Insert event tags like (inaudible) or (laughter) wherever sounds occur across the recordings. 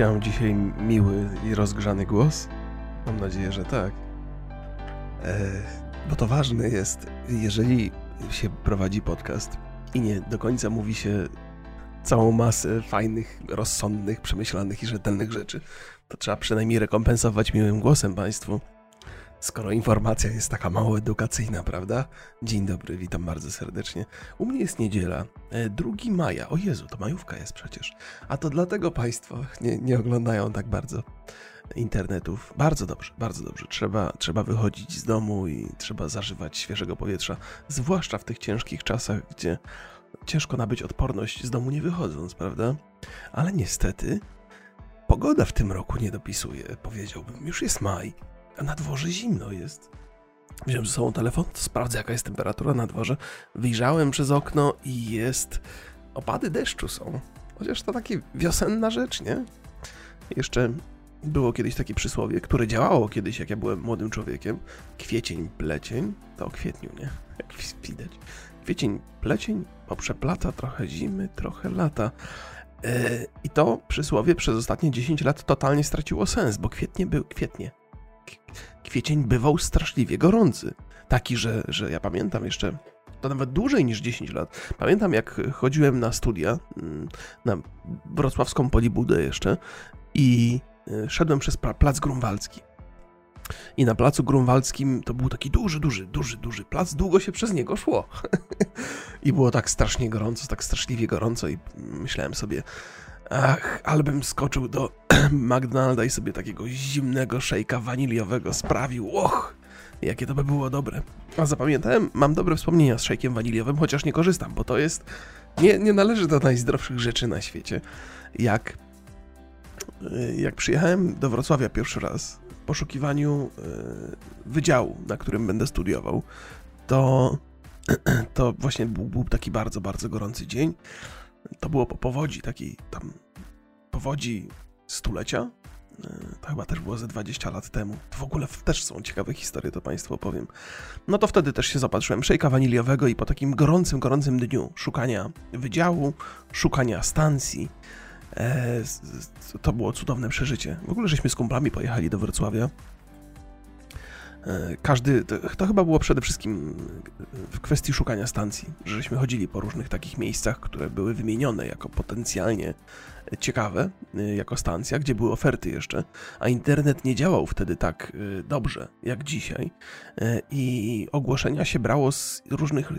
Czy ja mam dzisiaj miły i rozgrzany głos? Mam nadzieję, że tak. E, bo to ważne jest, jeżeli się prowadzi podcast i nie do końca mówi się całą masę fajnych, rozsądnych, przemyślanych i rzetelnych rzeczy, to trzeba przynajmniej rekompensować miłym głosem Państwu. Skoro informacja jest taka mało edukacyjna, prawda? Dzień dobry, witam bardzo serdecznie. U mnie jest niedziela, 2 maja. O Jezu, to majówka jest przecież. A to dlatego Państwo nie, nie oglądają tak bardzo internetów. Bardzo dobrze, bardzo dobrze. Trzeba, trzeba wychodzić z domu i trzeba zażywać świeżego powietrza, zwłaszcza w tych ciężkich czasach, gdzie ciężko nabyć odporność z domu nie wychodząc, prawda? Ale niestety pogoda w tym roku nie dopisuje, powiedziałbym. Już jest maj, na dworze zimno jest. Wziąłem ze sobą telefon, sprawdzę jaka jest temperatura na dworze. Wyjrzałem przez okno i jest... Opady deszczu są. Chociaż to taka wiosenna rzecz, nie? Jeszcze było kiedyś takie przysłowie, które działało kiedyś, jak ja byłem młodym człowiekiem. Kwiecień, plecień, to o kwietniu, nie? (laughs) Jak widać. Kwiecień, plecień, poprzeplata trochę zimy, trochę lata. Yy, I to przysłowie przez ostatnie 10 lat totalnie straciło sens, bo kwietnie był kwietnie kwiecień bywał straszliwie gorący. Taki, że, że ja pamiętam jeszcze, to nawet dłużej niż 10 lat. Pamiętam, jak chodziłem na studia, mm, na wrocławską Polibudę jeszcze i e, szedłem przez plac Grunwaldzki. I na placu Grunwaldzkim to był taki duży, duży, duży, duży plac, długo się przez niego szło. (laughs) I było tak strasznie gorąco, tak straszliwie gorąco i myślałem sobie, Ach, albym skoczył do (clears throat) McDonalda i sobie takiego zimnego szejka waniliowego sprawił. Och, jakie to by było dobre. A zapamiętałem, mam dobre wspomnienia z szejkiem waniliowym, chociaż nie korzystam, bo to jest... Nie, nie należy do najzdrowszych rzeczy na świecie. Jak... Y, jak przyjechałem do Wrocławia pierwszy raz w poszukiwaniu y, wydziału, na którym będę studiował, to... (clears throat) To właśnie był, był taki bardzo, bardzo gorący dzień. To było po powodzi, takiej tam powodzi stulecia. E, to chyba też było ze 20 lat temu. To w ogóle też są ciekawe historie, to Państwu opowiem. No to wtedy też się zapatrzyłem szejka waniliowego i po takim gorącym, gorącym dniu szukania wydziału, szukania stacji, e, to było cudowne przeżycie. W ogóle żeśmy z kumplami pojechali do Wrocławia E, każdy, to, chyba było przede wszystkim w kwestii szukania stacji, żeśmy chodzili po różnych takich miejscach, które były wymienione jako potencjalnie ciekawe, e, jako stacja, gdzie były oferty jeszcze, a internet nie działał wtedy tak e, dobrze jak dzisiaj i ogłoszenia się brało z różnych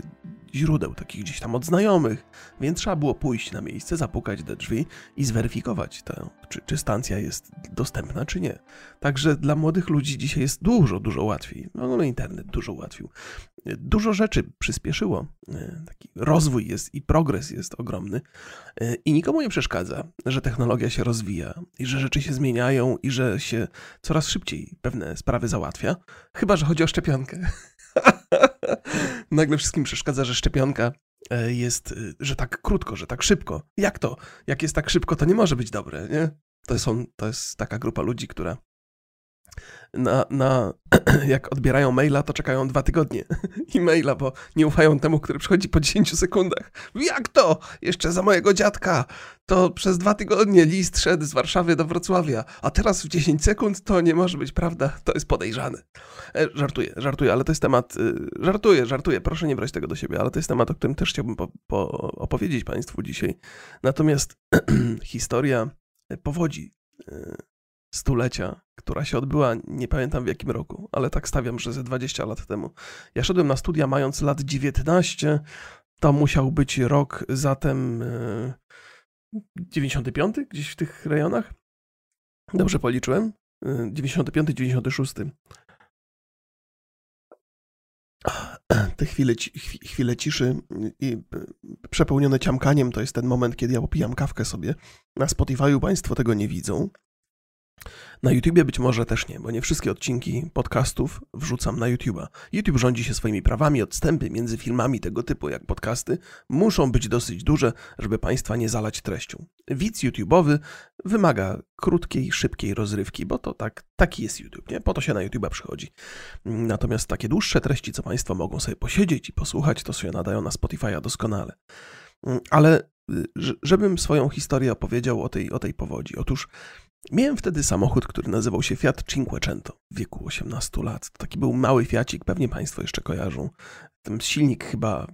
źródeł, takich gdzieś tam od znajomych, więc trzeba było pójść na miejsce, zapukać do drzwi i zweryfikować to, czy, czy stacja jest dostępna, czy nie. Także dla młodych ludzi dzisiaj jest dużo, dużo łatwiej. No, no internet dużo ułatwił. Dużo rzeczy przyspieszyło. Taki rozwój jest i progres jest ogromny i nikomu nie przeszkadza, że technologia się rozwija i że rzeczy się zmieniają i że się coraz szybciej pewne sprawy załatwia, chyba że chodzi o szczepionkę. (laughs) Nagle wszystkim przeszkadza, że szczepionka e, jest, e, że tak krótko, że tak szybko. Jak to? Jak jest tak szybko, to nie może być dobre, nie? To, są, to jest taka grupa ludzi, która na, na, (clears throat) jak odbierają maila, to czekają dwa tygodnie (laughs) e-maila, bo nie ufają temu, który przychodzi po 10 sekundach. Jak to? Jeszcze za mojego dziadka. To przez dwa tygodnie list szedł z Warszawy do Wrocławia, a teraz w 10 sekund to nie może być prawda, to jest podejrzane. E, żartuję, żartuję, ale to jest temat, y, żartuję, żartuję, proszę nie brać tego do siebie, ale to jest temat, o którym też chciałbym po, po opowiedzieć Państwu dzisiaj. Natomiast (clears throat) historia powodzi y, stulecia, która się odbyła, nie pamiętam w jakim roku, ale tak stawiam, że ze 20 lat temu. Ja szedłem na studia mając lat 19, to musiał być rok zatem 95, e, gdzieś w tych rejonach. Dobrze policzyłem? 95, e, 96. Te chwile, chwile ciszy i przepełnione ciamkaniem to jest ten moment, kiedy ja popijam kawkę sobie. Na Spotify'u Państwo tego nie widzą, na YouTubie być może też nie, bo nie wszystkie odcinki podcastów wrzucam na YouTube'a. YouTube rządzi się swoimi prawami, odstępy między filmami tego typu jak podcasty muszą być dosyć duże, żeby Państwa nie zalać treścią. Widz YouTube'owy wymaga krótkiej, szybkiej rozrywki, bo to tak, taki jest YouTube, nie? Po to się na YouTube'a przychodzi. Natomiast takie dłuższe treści, co Państwo mogą sobie posiedzieć i posłuchać, to sobie nadają na Spotify'a doskonale. Ale y, żebym swoją historię opowiedział o tej, o tej powodzi. Otóż Miałem wtedy samochód, który nazywał się Fiat Cinquecento w wieku 18 lat. To taki był mały Fiacik, pewnie Państwo jeszcze kojarzą. Ten silnik chyba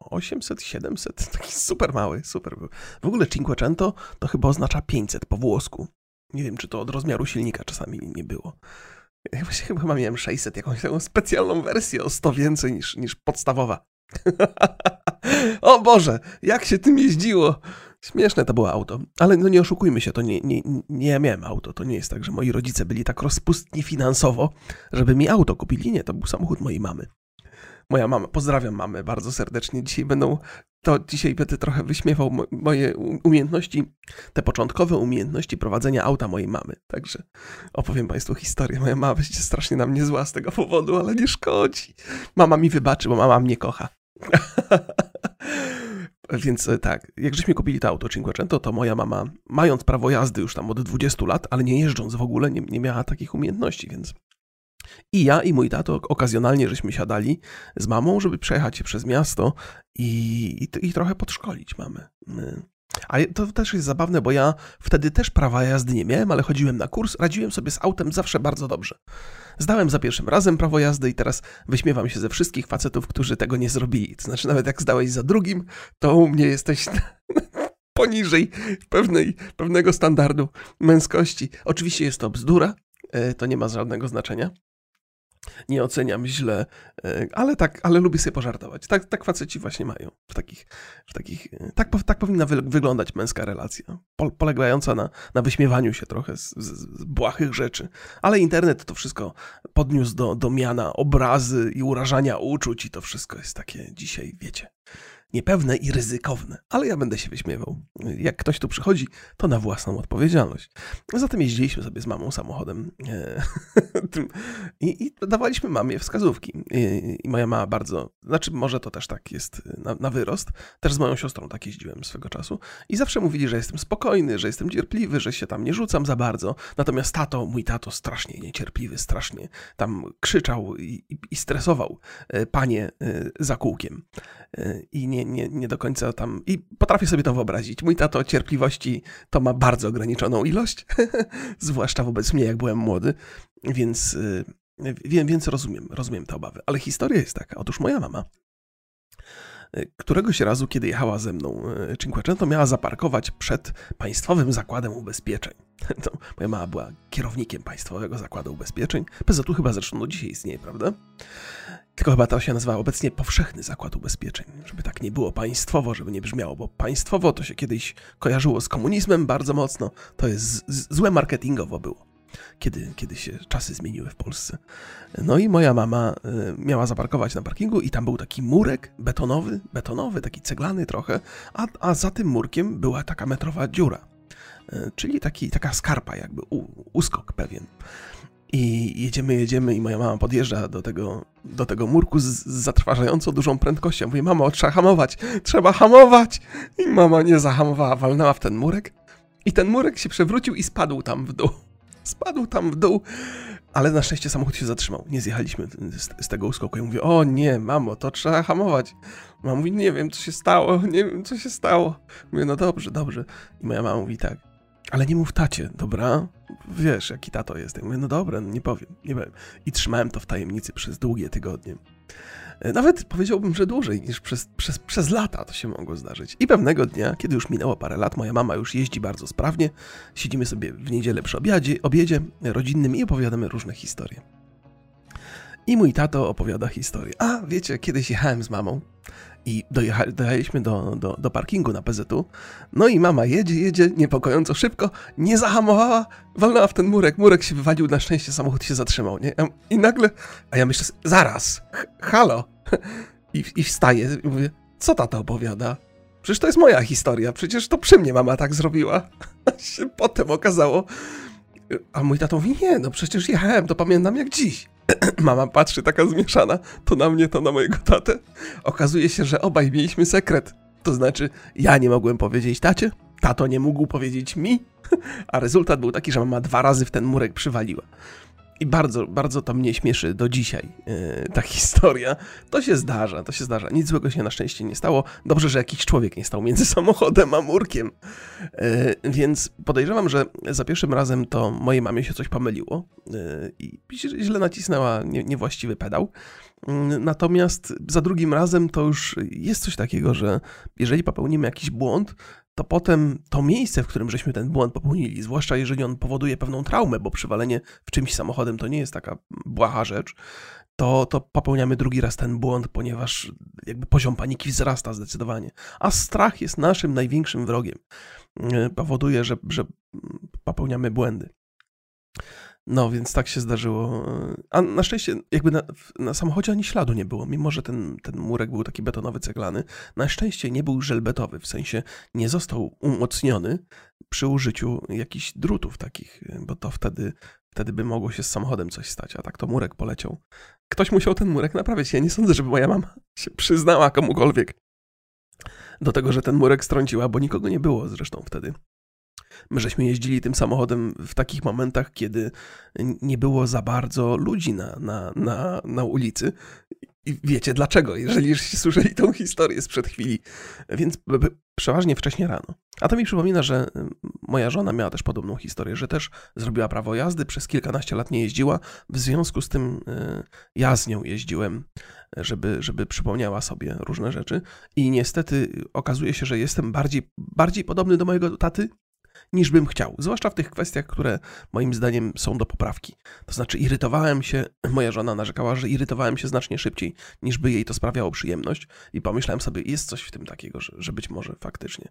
800, 700, (laughs) taki super mały, super był. W ogóle Cinquecento to chyba oznacza 500 po włosku. Nie wiem, czy to od rozmiaru silnika czasami nie było. Ja właśnie chyba miałem 600, jakąś taką specjalną wersję o 100 więcej niż, niż podstawowa. (laughs) o Boże, jak się tym jeździło! Śmieszne to było auto, ale no nie oszukujmy się, to nie, nie, nie ja miałem auto. To nie jest tak, że moi rodzice byli tak rozpustni finansowo, żeby mi auto kupili. Nie, to był samochód mojej mamy. Moja mama, pozdrawiam mamę bardzo serdecznie. Dzisiaj będą, to dzisiaj będę trochę wyśmiewał moje umiejętności, te początkowe umiejętności prowadzenia auta mojej mamy. Także opowiem Państwu historię. Moja mama będzie strasznie na mnie zła z tego powodu, ale nie szkodzi. Mama mi wybaczy, bo mama mnie kocha. (laughs) Więc e, tak, jak żeśmy kupili to auto Cinquecento, to moja mama, mając prawo jazdy już tam od 20 lat, ale nie jeżdżąc w ogóle, nie, nie miała takich umiejętności, więc i ja i mój tato okazjonalnie żeśmy siadali z mamą, żeby przejechać się przez miasto i, i, i trochę podszkolić mamy. A to też jest zabawne, bo ja wtedy też prawa jazdy nie miałem, ale chodziłem na kurs, radziłem sobie z autem zawsze bardzo dobrze. Zdałem za pierwszym razem prawo jazdy i teraz wyśmiewam się ze wszystkich facetów, którzy tego nie zrobili. To znaczy, nawet jak zdałeś za drugim, to u mnie jesteś (laughs) poniżej pewnej, pewnego standardu męskości. Oczywiście jest to bzdura, e, to nie ma żadnego znaczenia nie oceniam źle, e, ale tak, ale lubię sobie pożartować. Tak, tak faceci właśnie mają. W takich, w takich, e, tak, tak powinna wy, wyglądać męska relacja. Po, polegająca na, na wyśmiewaniu się trochę z, z, z, błahych rzeczy. Ale internet to wszystko podniósł do, do miana obrazy i urażania uczuć i to wszystko jest takie dzisiaj, wiecie, niepewne i ryzykowne, ale ja będę się wyśmiewał. Jak ktoś tu przychodzi, to na własną odpowiedzialność. Zatem jeździliśmy sobie z mamą samochodem e, (laughs) i, i dawaliśmy mamie wskazówki. I, I, moja mama bardzo, znaczy może to też tak jest na, na, wyrost, też z moją siostrą tak jeździłem swego czasu i zawsze mówili, że jestem spokojny, że jestem cierpliwy, że się tam nie rzucam za bardzo. Natomiast tato, mój tato strasznie niecierpliwy, strasznie tam krzyczał i, i stresował e, panie e, za kółkiem i nie nie, nie, do końca tam. I potrafię sobie to wyobrazić. Mój tato cierpliwości to ma bardzo ograniczoną ilość, (laughs) zwłaszcza wobec mnie, jak byłem młody, więc, wiem, więc rozumiem, rozumiem te obawy. Ale historia jest taka. Otóż moja mama któregoś razu, kiedy jechała ze mną Cinquecento, miała zaparkować przed Państwowym Zakładem Ubezpieczeń. (laughs) To moja mama była kierownikiem Państwowego Zakładu Ubezpieczeń. PZU chyba zresztą do dzisiaj istnieje, prawda? Tylko chyba to się nazywa obecnie Powszechny Zakład Ubezpieczeń, żeby tak nie było państwowo, żeby nie brzmiało, bo państwowo to się kiedyś kojarzyło z komunizmem bardzo mocno, to jest złe marketingowo było, kiedy, kiedy się czasy zmieniły w Polsce. No i moja mama y, miała zaparkować na parkingu i tam był taki murek betonowy, betonowy, taki ceglany trochę, a, a za tym murkiem była taka metrowa dziura, y, czyli taki, taka skarpa jakby, u, uskok pewien. I jedziemy, jedziemy i moja mama podjeżdża do tego, do tego murku z, z zatrważająco dużą prędkością. Mówi, mamo, trzeba hamować, trzeba hamować! I mama nie zahamowała, walnęła w ten murek i ten murek się przewrócił i spadł tam w dół. Spadł tam w dół, ale na szczęście samochód się zatrzymał. Nie zjechaliśmy z, z tego uskoku. Ja mówię, o nie, mamo, to trzeba hamować. Mama mówi, nie wiem, co się stało, nie wiem, co się stało. Mówię, no dobrze, dobrze. I moja mama mówi tak, ale nie mów tacie, dobra? Wiesz, jaki tato jest. Ja mówię, no dobra, no nie powiem, nie powiem. I trzymałem to w tajemnicy przez długie tygodnie. E, nawet powiedziałbym, że dłużej niż przez, przez, przez lata to się mogło zdarzyć. I pewnego dnia, kiedy już minęło parę lat, moja mama już jeździ bardzo sprawnie, siedzimy sobie w niedzielę przy obiedzie, obiedzie rodzinnym i opowiadamy różne historie. I mój tato opowiada historię. A, wiecie, kiedyś jechałem z mamą i dojecha, dojechaliśmy do, do, do parkingu na PZU. No i mama jedzie, jedzie niepokojąco szybko, nie zahamowała, walnęła w ten murek, murek się wywalił, na szczęście samochód się zatrzymał, nie? I nagle, a ja myślę, zaraz, halo. I, I wstaję i mówię, co tata opowiada? Przecież to jest moja historia, przecież to przy mnie mama tak zrobiła. (laughs) Się potem okazało, a mój tato mówi, nie, no przecież jechałem, to pamiętam jak dziś. (clears throat) Mama patrzy taka zmieszana, to na mnie, to na mojego tatę. Okazuje się, że obaj mieliśmy sekret. To znaczy, ja nie mogłem powiedzieć tacie, tato nie mógł powiedzieć mi, (laughs) a rezultat był taki, że mama dwa razy w ten murek przywaliła. I bardzo, bardzo to mnie śmieszy do dzisiaj yy, ta (laughs) historia. To się zdarza, to się zdarza. Nic złego się na szczęście nie stało. Dobrze, że jakiś człowiek nie stał między (laughs) samochodem a murkiem. Yy, więc podejrzewam, że za pierwszym razem to mojej mamie się coś pomyliło yy, i źle nacisnęła nie, niewłaściwy pedał. Natomiast za drugim razem to już jest coś takiego, że jeżeli popełnimy jakiś błąd, to potem to miejsce, w którym żeśmy ten błąd popełnili, zwłaszcza jeżeli on powoduje pewną traumę, bo przywalenie w czymś samochodem to nie jest taka błaha rzecz, to, to popełniamy drugi raz ten błąd, ponieważ jakby poziom paniki wzrasta zdecydowanie. A strach jest naszym największym wrogiem. Powoduje, że, że popełniamy błędy. No, więc tak się zdarzyło. A na szczęście, jakby na, na, samochodzie ani śladu nie było, mimo że ten, ten murek był taki betonowy, ceglany. Na szczęście nie był żelbetowy, w sensie nie został umocniony przy użyciu jakichś drutów takich, bo to wtedy, wtedy by mogło się z samochodem coś stać, a tak to murek poleciał. Ktoś musiał ten murek naprawić. Ja nie sądzę, żeby moja mama się przyznała komukolwiek do tego, że ten murek strąciła, bo nikogo nie było zresztą wtedy. My żeśmy jeździli tym samochodem w takich momentach, kiedy nie było za bardzo ludzi na, na, na, na ulicy. I wiecie dlaczego, jeżeli już słyszeli tą historię sprzed chwili. Więc przeważnie wcześnie rano. A to mi przypomina, że moja żona miała też podobną historię, że też zrobiła prawo jazdy, przez kilkanaście lat nie jeździła. W związku z tym e, ja z nią jeździłem, żeby, żeby przypomniała sobie różne rzeczy. I niestety okazuje się, że jestem bardziej, bardziej podobny do mojego taty niż bym chciał. Zwłaszcza w tych kwestiach, które moim zdaniem są do poprawki. To znaczy, irytowałem się, (clears throat) moja żona narzekała, że irytowałem się znacznie szybciej, niż by jej to sprawiało przyjemność, i pomyślałem sobie, jest coś w tym takiego, że, że być może faktycznie.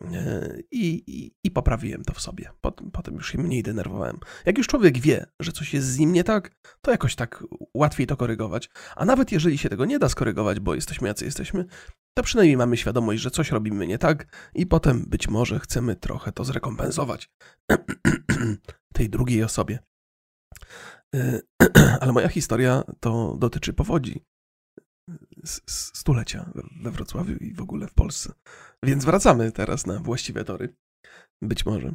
E, I, i, I, poprawiłem to w sobie. Potem, potem już się mniej denerwowałem. Jak już człowiek wie, że coś jest z nim nie tak, to jakoś tak łatwiej to korygować. A nawet jeżeli się tego nie da skorygować, bo jesteśmy jacy jesteśmy, to przynajmniej mamy świadomość, że coś robimy nie tak i potem być może chcemy trochę to zrekompensować (clears throat) tej drugiej osobie. E, (clears throat) ale moja historia to dotyczy powodzi stulecia we Wrocławiu i w ogóle w Polsce. Więc wracamy teraz na właściwe tory. Być może.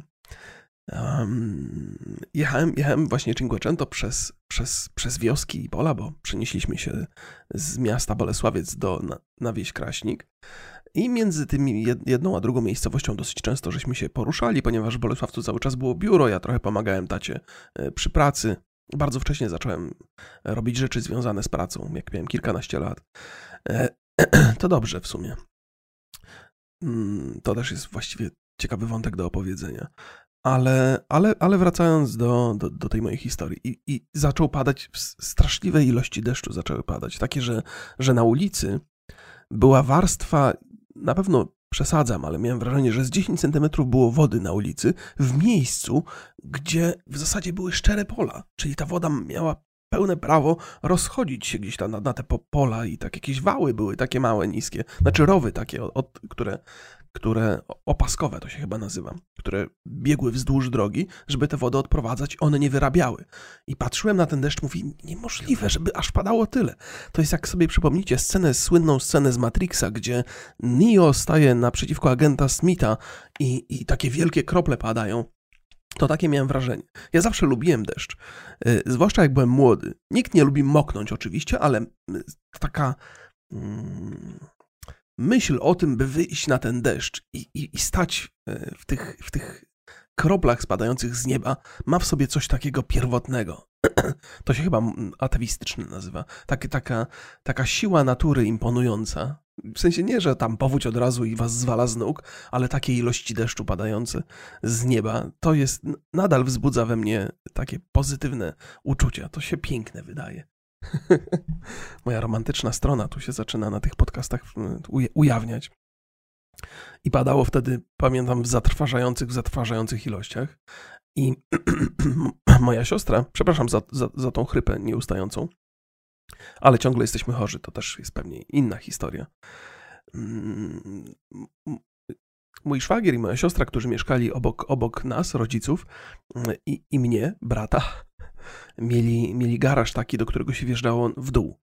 Um, jechałem, jechałem właśnie Cinquecento przez, przez, przez wioski i pola, bo przenieśliśmy się z miasta Bolesławiec do, na, na wieś Kraśnik. I między tymi jedną a drugą miejscowością dosyć często żeśmy się poruszali, ponieważ w Bolesławcu cały czas było biuro, ja trochę pomagałem tacie e, przy pracy. Bardzo wcześnie zacząłem robić rzeczy związane z pracą, jak miałem kilkanaście lat. E, (clears throat) to dobrze w sumie. Mm, to też jest właściwie ciekawy wątek do opowiedzenia. Ale, ale, ale wracając do, do, do tej mojej historii, i, i zaczął padać straszliwe ilości deszczu, zaczęły padać. Takie, że, że na ulicy była warstwa, na pewno przesadzam, ale miałem wrażenie, że z 10 centymetrów było wody na ulicy, w miejscu, gdzie w zasadzie były szczere pola. Czyli ta woda miała pełne prawo rozchodzić się gdzieś tam na, na te pola i tak jakieś wały były takie małe, niskie, znaczy rowy takie, od, które które opaskowe to się chyba nazywa, które biegły wzdłuż drogi, żeby te wody odprowadzać, one nie wyrabiały. I patrzyłem na ten deszcz, mówi, niemożliwe, żeby aż padało tyle. To jest jak sobie przypomnicie scenę, słynną scenę z Matrixa, gdzie Neo staje naprzeciwko agenta Smitha i, i takie wielkie krople padają. To takie miałem wrażenie. Ja zawsze lubiłem deszcz, yy, zwłaszcza jak byłem młody. Nikt nie lubi moknąć oczywiście, ale yy, taka... Yy, myśl o tym, by wyjść na ten deszcz i, i, i stać e, w tych, w tych kroplach spadających z nieba, ma w sobie coś takiego pierwotnego. (clears throat) To się chyba atewistyczne nazywa. Tak, taka, taka siła natury imponująca. W sensie nie, że tam powódź od razu i was zwala z nóg, ale takie ilości deszczu padające z nieba, to jest, nadal wzbudza we mnie takie pozytywne uczucia. To się piękne wydaje. (laughs) Moja romantyczna strona tu się zaczyna na tych podcastach ujawniać. I padało wtedy, pamiętam, w zatrważających, w zatrważających ilościach. I (clears throat) moja siostra, przepraszam za, za, za tą chrypę nieustającą, ale ciągle jesteśmy chorzy, to też jest pewnie inna historia. Mm, mój szwagier i moja siostra, którzy mieszkali obok, obok nas, rodziców, i, i mnie, brata, mieli, mieli garaż taki, do którego się wjeżdżało w dół.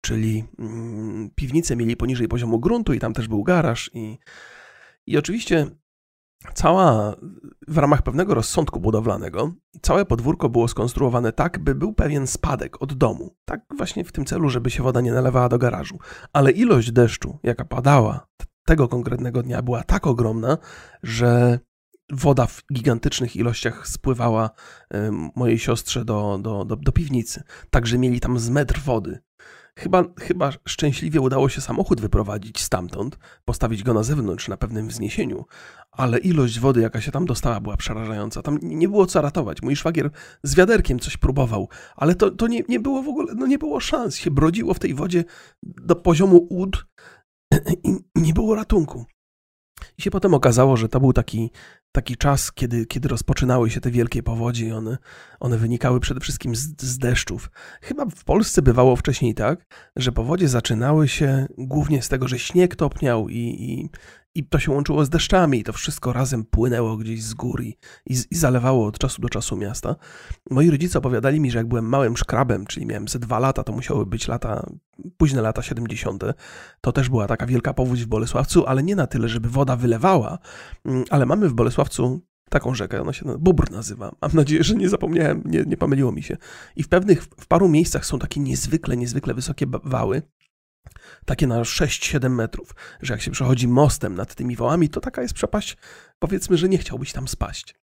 Czyli mm, piwnice mieli poniżej poziomu gruntu i tam też był garaż. I, i oczywiście cała, w ramach pewnego rozsądku budowlanego, całe podwórko było skonstruowane tak, by był pewien spadek od domu. Tak właśnie w tym celu, żeby się woda nie nalewała do garażu. Ale ilość deszczu, jaka padała tego konkretnego dnia, była tak ogromna, że woda w gigantycznych ilościach spływała mojej siostrze do, do, do, do piwnicy. Także mieli tam z metr wody. Chyba, chyba szczęśliwie udało się samochód wyprowadzić stamtąd, postawić go na zewnątrz na pewnym wzniesieniu, ale ilość wody, jaka się tam dostała, była przerażająca. Tam nie było co ratować. Mój szwagier z wiaderkiem coś próbował, ale to, to nie, nie było w ogóle, no nie było szans. Się brodziło w tej wodzie do poziomu ud i nie było ratunku. I się potem okazało, że to był taki taki czas, kiedy, kiedy rozpoczynały się te wielkie powodzi i one, one wynikały przede wszystkim z, z deszczów. Chyba w Polsce bywało wcześniej tak, że powodzie zaczynały się głównie z tego, że śnieg topniał i, i, i to się łączyło z deszczami i to wszystko razem płynęło gdzieś z góry i, i, zalewało od czasu do czasu miasta. Moi rodzice opowiadali mi, że jak byłem małym szkrabem, czyli miałem ze dwa lata, to musiały być lata, późne lata 70., to też była taka wielka powódź w Bolesławcu, ale nie na tyle, żeby woda wylewała, mm, ale mamy w Bolesławcu taką rzekę, ona się Bóbr nazywa. Mam nadzieję, że nie zapomniałem, nie, nie pomyliło mi się. I w pewnych, w paru miejscach są takie niezwykle, niezwykle wysokie wały, takie na 6-7 metrów, że jak się przechodzi mostem nad tymi wałami, to taka jest przepaść, powiedzmy, że nie chciałbyś tam spaść.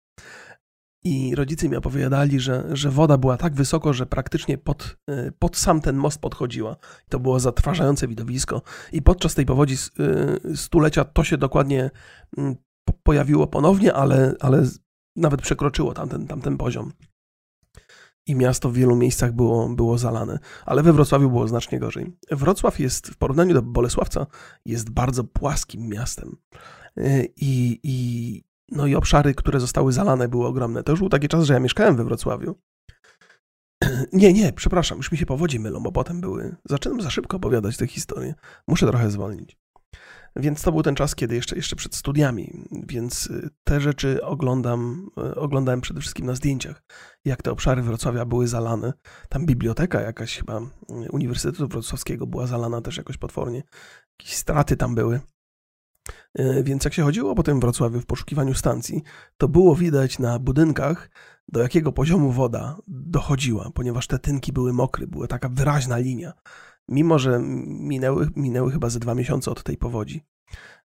I rodzice mi opowiadali, że, że woda była tak wysoko, że praktycznie pod, y, pod sam ten most podchodziła. To było zatrważające widowisko. I podczas tej powodzi y, stulecia to się dokładnie mm, pojawiło ponownie, ale, ale nawet przekroczyło tamten, tamten poziom i miasto w wielu miejscach było, było zalane, ale we Wrocławiu było znacznie gorzej. Wrocław jest w porównaniu do Bolesławca jest bardzo płaskim miastem y, i, i, no i obszary, które zostały zalane były ogromne. To już był taki czas, że ja mieszkałem we Wrocławiu. (clears throat) Nie, nie, przepraszam, już mi się powodzi mylą, bo potem były. Zaczynam za szybko opowiadać tę historię. Muszę trochę zwolnić. Więc to był ten czas, kiedy jeszcze, jeszcze przed studiami, więc y, te rzeczy oglądam, y, oglądałem przede wszystkim na zdjęciach, jak te obszary Wrocławia były zalane. Tam biblioteka jakaś chyba y, Uniwersytetu Wrocławskiego była zalana też jakoś potwornie. Jakieś straty tam były. Więc jak się chodziło po tym Wrocławiu w poszukiwaniu stacji, to było widać na budynkach, do jakiego poziomu woda dochodziła, ponieważ te tynki były mokre, była taka wyraźna linia mimo że minęły, minęły chyba ze dwa miesiące od tej powodzi.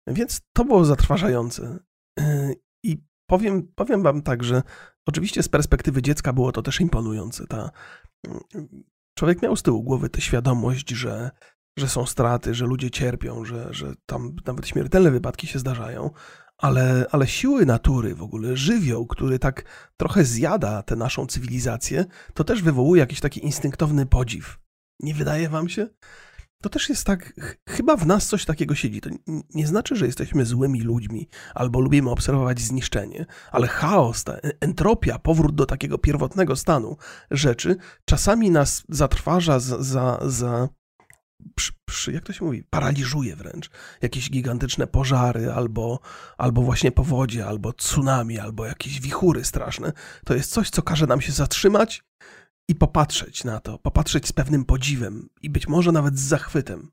Więc to było zatrważające. I powiem, powiem wam tak, że oczywiście z perspektywy dziecka było to też imponujące. Ta, człowiek miał z tyłu głowy tę świadomość, że, że są straty, że ludzie cierpią, że, że tam nawet śmiertelne wypadki się zdarzają, ale, ale siły natury, w ogóle żywioł, który tak trochę zjada tę naszą cywilizację, to też wywołuje jakiś taki instynktowny podziw. Nie wydaje wam się? To też jest tak, chyba w nas coś takiego siedzi. To nie znaczy, że jesteśmy złymi ludźmi albo lubimy obserwować zniszczenie, ale chaos, ta entropia, powrót do takiego pierwotnego stanu rzeczy czasami nas zatrważa za, za, za przy, przy, jak to się mówi, paraliżuje wręcz. Jakieś gigantyczne pożary, albo, albo właśnie powodzie, albo tsunami, albo jakieś wichury straszne. To jest coś, co każe nam się zatrzymać i popatrzeć na to, popatrzeć z pewnym podziwem i być może nawet z zachwytem.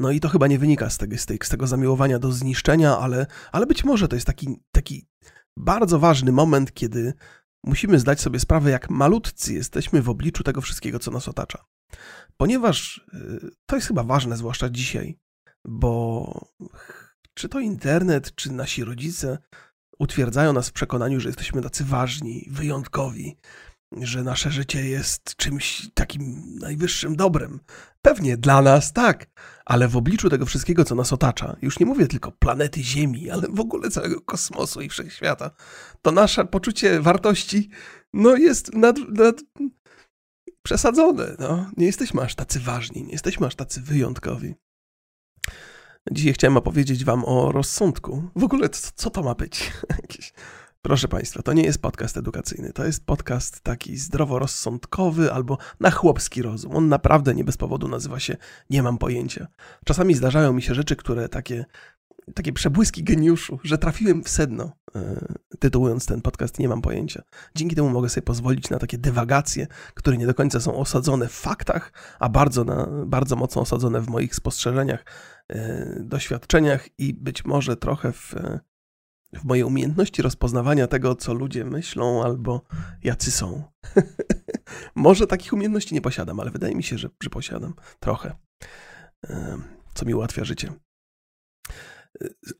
No i to chyba nie wynika z tego, z tego zamiłowania do zniszczenia, ale, ale być może to jest taki, taki bardzo ważny moment, kiedy musimy zdać sobie sprawę, jak malutcy jesteśmy w obliczu tego wszystkiego, co nas otacza. Ponieważ y, to jest chyba ważne, zwłaszcza dzisiaj, bo czy to internet, czy nasi rodzice utwierdzają nas w przekonaniu, że jesteśmy tacy ważni, wyjątkowi, że nasze życie jest czymś takim najwyższym dobrem. Pewnie dla nas tak, ale w obliczu tego wszystkiego, co nas otacza, już nie mówię tylko planety Ziemi, ale w ogóle całego kosmosu i wszechświata, to nasze poczucie wartości no, jest nad, nad przesadzone. No. Nie jesteśmy aż tacy ważni, nie jesteśmy aż tacy wyjątkowi. Dzisiaj chciałem opowiedzieć wam o rozsądku. W ogóle co, co to ma być? (laughs) Jakieś Proszę Państwa, to nie jest podcast edukacyjny, to jest podcast taki zdroworozsądkowy albo na chłopski rozum. On naprawdę nie bez powodu nazywa się Nie mam pojęcia. Czasami zdarzają mi się rzeczy, które takie, takie przebłyski geniuszu, że trafiłem w sedno, yy, tytułując ten podcast Nie mam pojęcia. Dzięki temu mogę sobie pozwolić na takie dywagacje, które nie do końca są osadzone w faktach, a bardzo, na, bardzo mocno osadzone w moich spostrzeżeniach, yy, doświadczeniach i być może trochę w w mojej umiejętności rozpoznawania tego, co ludzie myślą albo jacy są. (laughs) Może takich umiejętności nie posiadam, ale wydaje mi się, że, posiadam trochę, co mi ułatwia życie.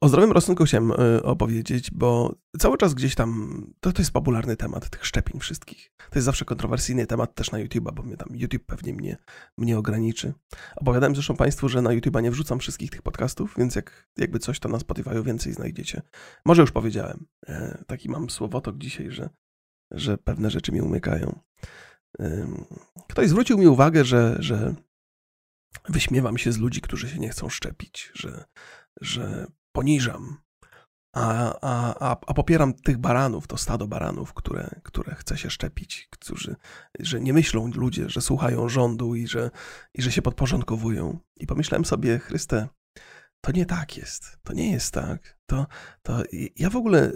O zdrowym rozsądku chciałem e, opowiedzieć, bo cały czas gdzieś tam, to, to jest popularny temat tych szczepień wszystkich. To jest zawsze kontrowersyjny temat też na YouTube'a, bo mnie tam YouTube pewnie mnie, mnie ograniczy. Opowiadałem zresztą Państwu, że na YouTube'a nie wrzucam wszystkich tych podcastów, więc jak, jakby coś, to na Spotify'u więcej znajdziecie. Może już powiedziałem, e, taki mam słowotok dzisiaj, że, że pewne rzeczy mi umykają. Ktoś zwrócił mi uwagę, że, że wyśmiewam się z ludzi, którzy się nie chcą szczepić, że że poniżam, a, a, a, popieram tych baranów, to stado baranów, które, które chce się szczepić, którzy, że nie myślą ludzie, że słuchają rządu i że, i że się podporządkowują. I pomyślałem sobie, Chryste, to nie tak jest. To nie jest tak. To, to ja w ogóle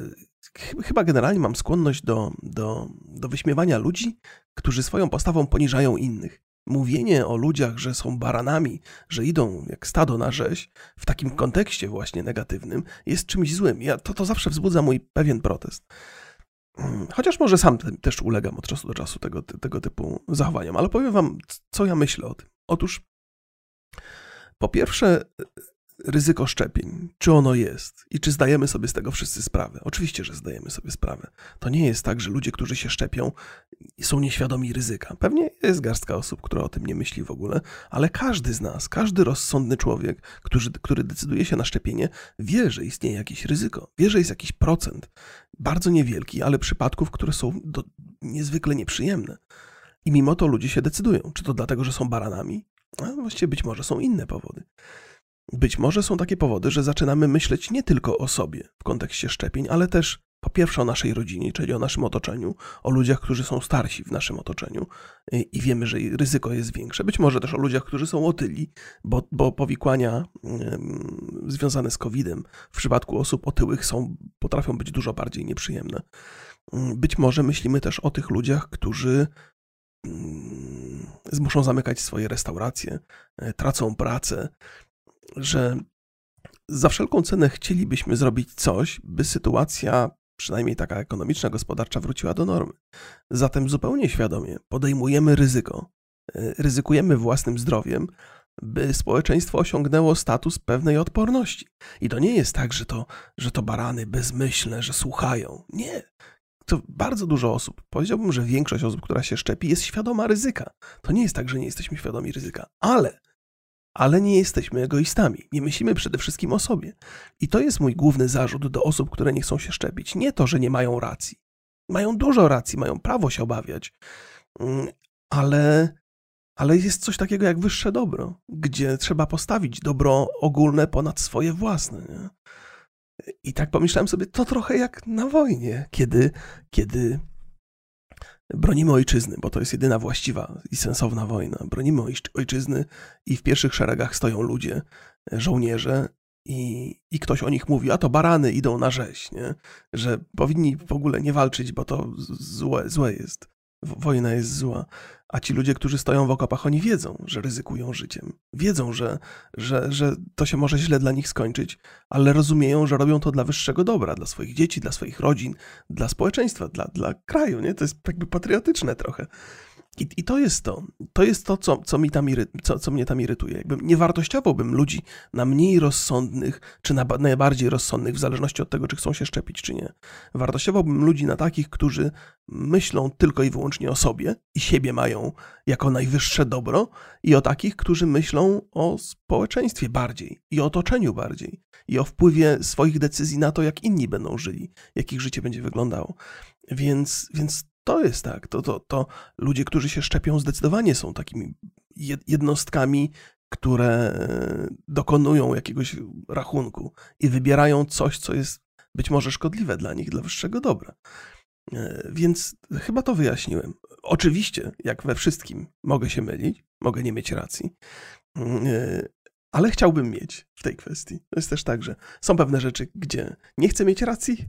chyba generalnie mam skłonność do, do, do wyśmiewania ludzi, którzy swoją postawą poniżają innych mówienie o ludziach, że są baranami, że idą jak stado na rzeź, w takim kontekście właśnie negatywnym, jest czymś złym. Ja, to, to zawsze wzbudza mój pewien protest. Chociaż może sam też ulegam od czasu do czasu tego, tego typu zachowaniom, ale powiem wam, co ja myślę o tym. Otóż, po pierwsze, ryzyko szczepień, czy ono jest i czy zdajemy sobie z tego wszyscy sprawę. Oczywiście, że zdajemy sobie sprawę. To nie jest tak, że ludzie, którzy się szczepią, są nieświadomi ryzyka. Pewnie jest garstka osób, która o tym nie myśli w ogóle, ale każdy z nas, każdy rozsądny człowiek, który, który decyduje się na szczepienie, wie, że istnieje jakieś ryzyko, wie, że jest jakiś procent, bardzo niewielki, ale przypadków, które są do, niezwykle nieprzyjemne. I mimo to ludzie się decydują. Czy to dlatego, że są baranami? A właściwie być może są inne powody. Być może są takie powody, że zaczynamy myśleć nie tylko o sobie w kontekście szczepień, ale też po pierwsze o naszej rodzinie, czyli o naszym otoczeniu, o ludziach, którzy są starsi w naszym otoczeniu i wiemy, że ryzyko jest większe. Być może też o ludziach, którzy są otyli, bo, bo powikłania związane z COVID-em w przypadku osób otyłych są, potrafią być dużo bardziej nieprzyjemne. Być może myślimy też o tych ludziach, którzy muszą zamykać swoje restauracje, e, tracą pracę, że za wszelką cenę chcielibyśmy zrobić coś, by sytuacja, przynajmniej taka ekonomiczna, gospodarcza, wróciła do normy. Zatem zupełnie świadomie podejmujemy ryzyko, e, ryzykujemy własnym zdrowiem, by społeczeństwo osiągnęło status pewnej odporności. I to nie jest tak, że to, że to barany bezmyślne, że słuchają. Nie. To bardzo dużo osób, powiedziałbym, że większość osób, która się szczepi, jest świadoma ryzyka. To nie jest tak, że nie jesteśmy świadomi ryzyka, ale ale nie jesteśmy egoistami. Nie myślimy przede wszystkim o sobie. I to jest mój główny zarzut do osób, które nie chcą się szczepić. Nie to, że nie mają racji. Mają dużo racji, mają prawo się obawiać, mm, ale, ale jest coś takiego jak wyższe dobro, gdzie trzeba postawić dobro ogólne ponad swoje własne. Nie? I tak pomyślałem sobie, to trochę jak na wojnie, kiedy, kiedy bronimy ojczyzny, bo to jest jedyna właściwa i sensowna wojna. Bronimy ojczyzny i w pierwszych szeregach stoją ludzie, żołnierze i, i ktoś o nich mówi, a to barany idą na rzeź, nie? że powinni w ogóle nie walczyć, bo to złe, złe jest. Wojna jest zła. A ci ludzie, którzy stoją w okopach, oni wiedzą, że ryzykują życiem. Wiedzą, że, że, że to się może źle dla nich skończyć, ale rozumieją, że robią to dla wyższego dobra, dla swoich dzieci, dla swoich rodzin, dla społeczeństwa, dla, dla kraju. Nie? To jest jakby patriotyczne trochę. I, I, to jest to. To jest to, co, co, mi tam iry, co, co mnie tam irytuje. Jakby nie wartościowałbym ludzi na mniej rozsądnych, czy na najbardziej rozsądnych, w zależności od tego, czy chcą się szczepić, czy nie. Wartościowałbym ludzi na takich, którzy myślą tylko i wyłącznie o sobie i siebie mają jako najwyższe dobro, i o takich, którzy myślą o społeczeństwie bardziej i o otoczeniu bardziej, i o wpływie swoich decyzji na to, jak inni będą żyli, jak ich życie będzie wyglądało. Więc, więc to jest tak. To, to, to ludzie, którzy się szczepią, zdecydowanie są takimi jednostkami, które e, dokonują jakiegoś rachunku i wybierają coś, co jest być może szkodliwe dla nich, dla wyższego dobra. E, więc chyba to wyjaśniłem. Oczywiście, jak we wszystkim, mogę się mylić, mogę nie mieć racji, mm, e, ale chciałbym mieć w tej kwestii. To jest też tak, że są pewne rzeczy, gdzie nie chcę mieć racji,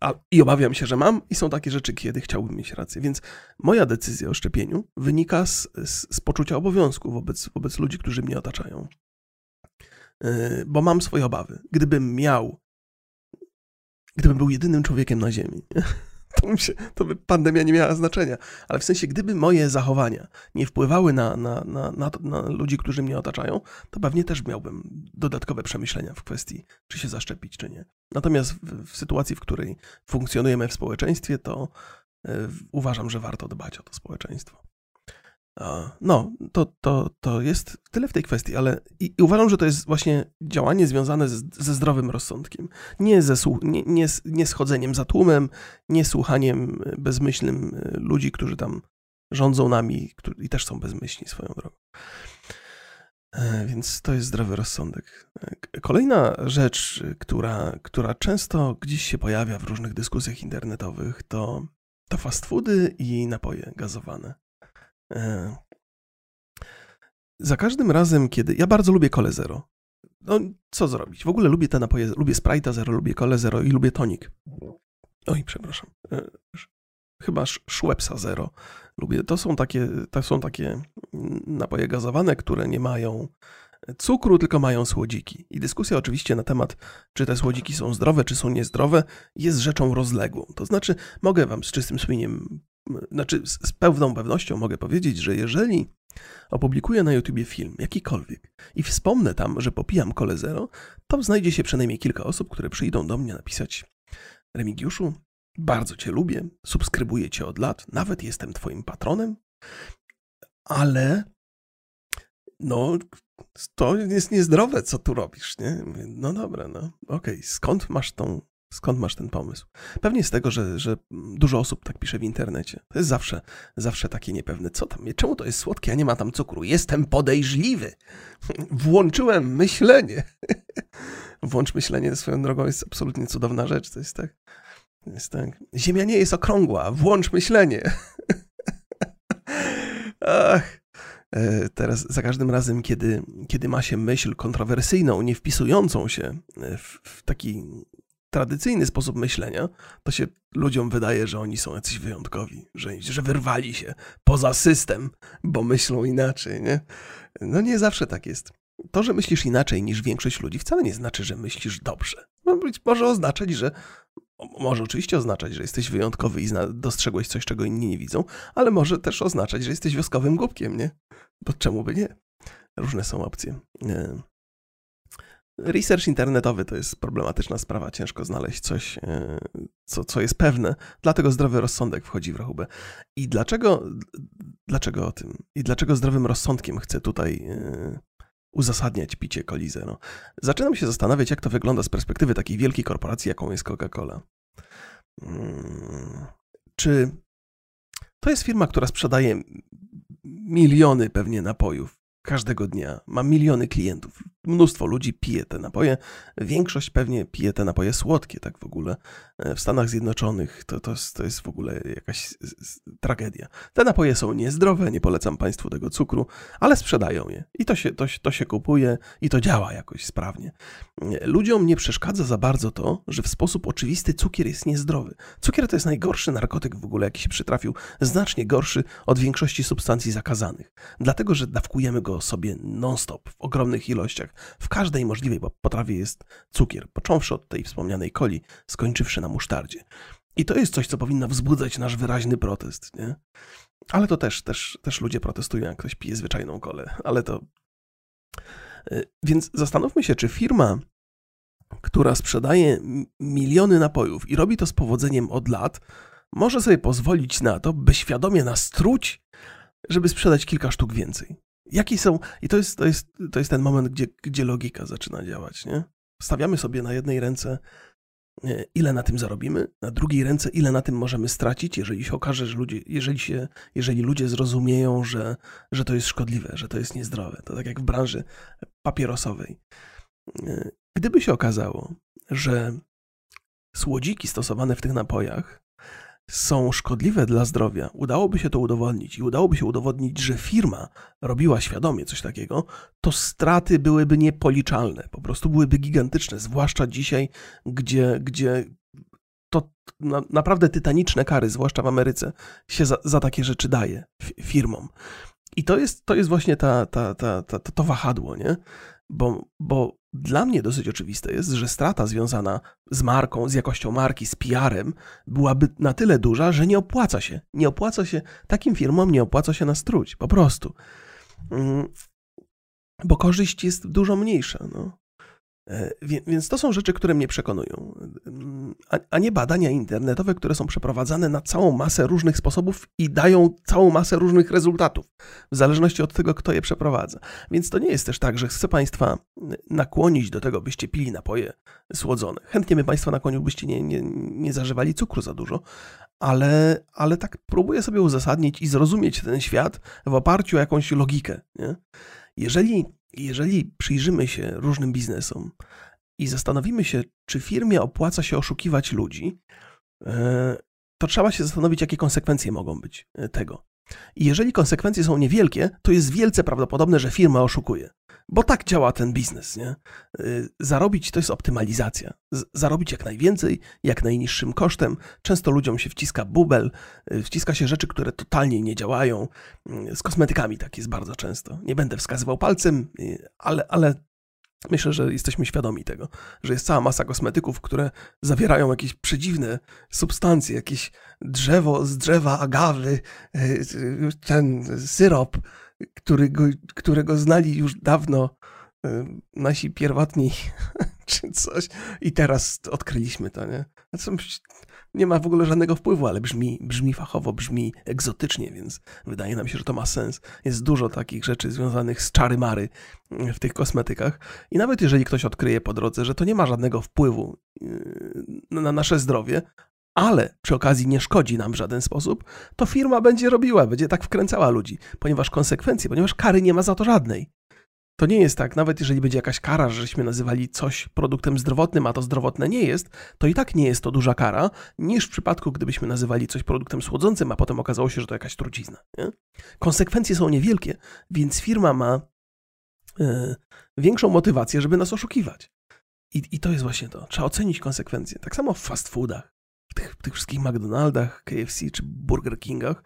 a, I obawiam się, że mam, i są takie rzeczy, kiedy chciałbym mieć rację. Więc moja decyzja o szczepieniu wynika z, z, z poczucia obowiązku wobec, wobec ludzi, którzy mnie otaczają. E, bo mam swoje obawy. Gdybym miał gdybym był jedynym człowiekiem na Ziemi, to, się, to by pandemia nie miała znaczenia. Ale w sensie, gdyby moje zachowania nie wpływały na, na, na, na, na ludzi, którzy mnie otaczają, to pewnie też miałbym dodatkowe przemyślenia w kwestii, czy się zaszczepić, czy nie. Natomiast w, w sytuacji, w której funkcjonujemy w społeczeństwie, to y, uważam, że warto dbać o to społeczeństwo. No, to, to, to jest tyle w tej kwestii, ale i, i uważam, że to jest właśnie działanie związane z, ze zdrowym rozsądkiem. Nie, ze, nie, nie, nie z chodzeniem za tłumem, nie słuchaniem bezmyślnym y, ludzi, którzy tam rządzą nami którzy, i też są bezmyślni swoją drogą. E, więc to jest zdrowy rozsądek. E, kolejna rzecz, która, która często gdzieś się pojawia w różnych dyskusjach internetowych, to, to fast foody i napoje gazowane. E, za każdym razem, kiedy. Ja bardzo lubię kole zero. No, co zrobić? W ogóle lubię te napoje. Lubię Sprite'a zero, lubię kole zero i lubię tonik. Oj, przepraszam. E, chyba Schweppesa zero. Lubię. To są takie, to są takie napoje gazowane, które nie mają cukru, tylko mają słodziki. I dyskusja oczywiście na temat, czy te słodziki są zdrowe, czy są niezdrowe, jest rzeczą rozległą. To znaczy, mogę wam z czystym sumieniem znaczy z pewną pewnością mogę powiedzieć, że jeżeli opublikuję na YouTubie film, jakikolwiek, i wspomnę tam, że popijam kole zero, to znajdzie się przynajmniej kilka osób, które przyjdą do mnie napisać Remigiuszu, bardzo cię lubię, subskrybuję cię od lat, nawet jestem twoim patronem, ale no, to jest niezdrowe, co tu robisz, nie? No dobra, no okej, okay. skąd masz tą Skąd masz ten pomysł? Pewnie z tego, że, że dużo osób tak pisze w internecie. To jest zawsze, zawsze takie niepewne. Co tam? Czemu to jest słodkie, a nie ma tam cukru? Jestem podejrzliwy. (laughs) Włączyłem myślenie. (laughs) Włącz myślenie swoją drogą jest absolutnie cudowna rzecz. To jest tak. Jest tak. Ziemia nie jest okrągła. Włącz myślenie. (laughs) Ach. E, teraz za każdym razem, kiedy, kiedy ma się myśl kontrowersyjną, nie wpisującą się w, w taki tradycyjny sposób myślenia, to się ludziom wydaje, że oni są jacyś wyjątkowi, że, że wyrwali się poza system, bo myślą inaczej, nie? No nie zawsze tak jest. To, że myślisz inaczej niż większość ludzi, wcale nie znaczy, że myślisz dobrze. No, być może oznaczać, że. Może oczywiście oznaczać, że jesteś wyjątkowy i dostrzegłeś coś, czego inni nie widzą, ale może też oznaczać, że jesteś wioskowym głupkiem, nie? Bo czemu by nie? Różne są opcje. Research internetowy to jest problematyczna sprawa, ciężko znaleźć coś, e, co, co jest pewne, dlatego zdrowy rozsądek wchodzi w rachubę. I dlaczego, dlaczego o tym? I dlaczego zdrowym rozsądkiem chcę tutaj e, uzasadniać picie coli zero? Zaczynam się zastanawiać, jak to wygląda z perspektywy takiej wielkiej korporacji, jaką jest Coca-Cola. Hmm, czy to jest firma, która sprzedaje miliony pewnie napojów każdego dnia, ma miliony klientów, mnóstwo ludzi pije te napoje. Większość pewnie pije te napoje słodkie, tak w ogóle. E, w Stanach Zjednoczonych to, to, jest, to jest w ogóle jakaś tragedia. Te napoje są niezdrowe, nie polecam Państwu tego cukru, ale sprzedają je. I to się, to, to się kupuje i to działa jakoś sprawnie. E, ludziom nie przeszkadza za bardzo to, że w sposób oczywisty cukier jest niezdrowy. Cukier to jest najgorszy narkotyk w ogóle, jaki się przytrafił, znacznie gorszy od większości substancji zakazanych. Dlatego, że dawkujemy go sobie non-stop w ogromnych ilościach w każdej możliwej potrawie jest cukier, począwszy od tej wspomnianej coli, skończywszy na musztardzie. I to jest coś, co powinno wzbudzać nasz wyraźny protest, nie? Ale to też, też, też ludzie protestują, jak ktoś pije zwyczajną kolę, ale to... Y, więc zastanówmy się, czy firma, która sprzedaje miliony napojów i robi to z powodzeniem od lat, może sobie pozwolić na to, by świadomie nas truć, żeby sprzedać kilka sztuk więcej. Jakie są. I to jest, to jest, to jest ten moment, gdzie, gdzie logika zaczyna działać, nie? Stawiamy sobie na jednej ręce, ile na tym zarobimy, na drugiej ręce, ile na tym możemy stracić, jeżeli się okaże, że ludzie, jeżeli, się, jeżeli ludzie zrozumieją, że, że to jest szkodliwe, że to jest niezdrowe. To tak jak w branży papierosowej. Gdyby się okazało, że słodziki stosowane w tych napojach są szkodliwe dla zdrowia, udałoby się to udowodnić i udałoby się udowodnić, że firma robiła świadomie coś takiego, to straty byłyby niepoliczalne, po prostu byłyby gigantyczne, zwłaszcza dzisiaj, gdzie, gdzie to na, naprawdę tytaniczne kary, zwłaszcza w Ameryce, się za, za takie rzeczy daje firmom. I to jest, to jest właśnie ta, ta, ta, ta, to wahadło, nie? Bo, bo dla mnie dosyć oczywiste jest, że strata związana z marką, z jakością marki, z PR-em byłaby na tyle duża, że nie opłaca się. Nie opłaca się, takim firmom nie opłaca się nas truć, po prostu. Mm, bo korzyść jest dużo mniejsza. No. E, więc to są rzeczy, które mnie przekonują, a nie badania internetowe, które są przeprowadzane na całą masę różnych sposobów i dają całą masę różnych rezultatów, w zależności od tego, kto je przeprowadza. Więc to nie jest też tak, że chcę Państwa nakłonić do tego, byście pili napoje słodzone. Chętnie bym Państwa nakłonił, byście nie, nie, nie zażywali cukru za dużo, ale, ale tak próbuję sobie uzasadnić i zrozumieć ten świat w oparciu o jakąś logikę. Nie? Jeżeli jeżeli przyjrzymy się różnym biznesom i zastanowimy się, czy firmie opłaca się oszukiwać ludzi, e, to trzeba się zastanowić, jakie konsekwencje mogą być e, tego. I jeżeli konsekwencje są niewielkie, to jest wielce prawdopodobne, że firma oszukuje. Bo tak działa ten biznes, nie? Y, zarobić to jest optymalizacja. Zarobić jak najwięcej, jak najniższym kosztem. Często ludziom się wciska bubel, y, wciska się rzeczy, które totalnie nie działają. Y, z kosmetykami tak jest bardzo często. Nie będę wskazywał palcem, ale, ale Myślę, że jesteśmy świadomi tego, że jest cała masa kosmetyków, które zawierają jakieś przedziwne substancje, jakieś drzewo z drzewa agawy, ten syrop, którego, którego znali już dawno y, nasi pierwotni (laughs) czy coś i teraz odkryliśmy to, nie? Nie ma w ogóle żadnego wpływu, ale brzmi, brzmi fachowo, brzmi egzotycznie, więc wydaje nam się, że to ma sens. Jest dużo takich rzeczy związanych z czary-mary y, w tych kosmetykach i nawet jeżeli ktoś odkryje po drodze, że to nie ma żadnego wpływu y, na nasze zdrowie, ale przy okazji nie szkodzi nam w żaden sposób, to firma będzie robiła, będzie tak wkręcała ludzi, ponieważ konsekwencje, ponieważ kary nie ma za to żadnej. To nie jest tak, nawet jeżeli będzie jakaś kara, żeśmy nazywali coś produktem zdrowotnym, a to zdrowotne nie jest, to i tak nie jest to duża kara, niż w przypadku, gdybyśmy nazywali coś produktem słodzącym, a potem okazało się, że to jakaś trucizna. Nie? Konsekwencje są niewielkie, więc firma ma yy, większą motywację, żeby nas oszukiwać. I, I to jest właśnie to. Trzeba ocenić konsekwencje. Tak samo w fast foodach w tych, w tych wszystkich McDonaldach, KFC czy Burger Kingach,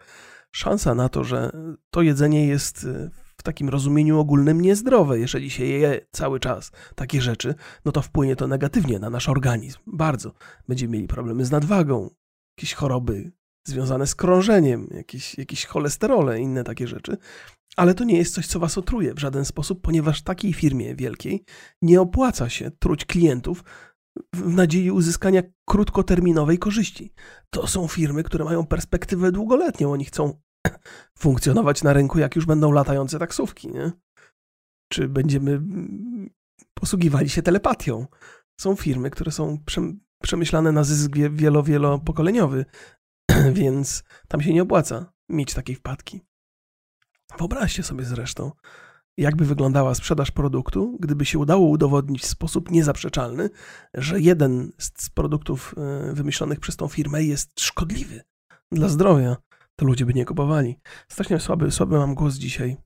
szansa na to, że to jedzenie jest e, w takim rozumieniu ogólnym niezdrowe. Jeżeli się je cały czas takie rzeczy, no to wpłynie to negatywnie na nasz organizm. Bardzo. Będziemy mieli problemy z nadwagą, jakieś choroby związane z krążeniem, jakieś, jakieś cholesterole, inne takie rzeczy. Ale to nie jest coś, co was otruje w żaden sposób, ponieważ takiej firmie wielkiej nie opłaca się truć klientów w nadziei uzyskania krótkoterminowej korzyści. To są firmy, które mają perspektywę długoletnią. Oni chcą funkcjonować na rynku, jak już będą latające taksówki, nie? Czy będziemy mm, posługiwali się telepatią. Są firmy, które są przemyślane na zysk wielo, (clears throat) więc tam się nie opłaca mieć takiej wpadki. Wyobraźcie sobie zresztą, jakby wyglądała sprzedaż produktu, gdyby się udało udowodnić w sposób niezaprzeczalny, że jeden z produktów e, wymyślonych przez tą firmę jest szkodliwy dla zdrowia, ludzie by nie kupowali. Strasznie słaby, słaby mam głos dzisiaj.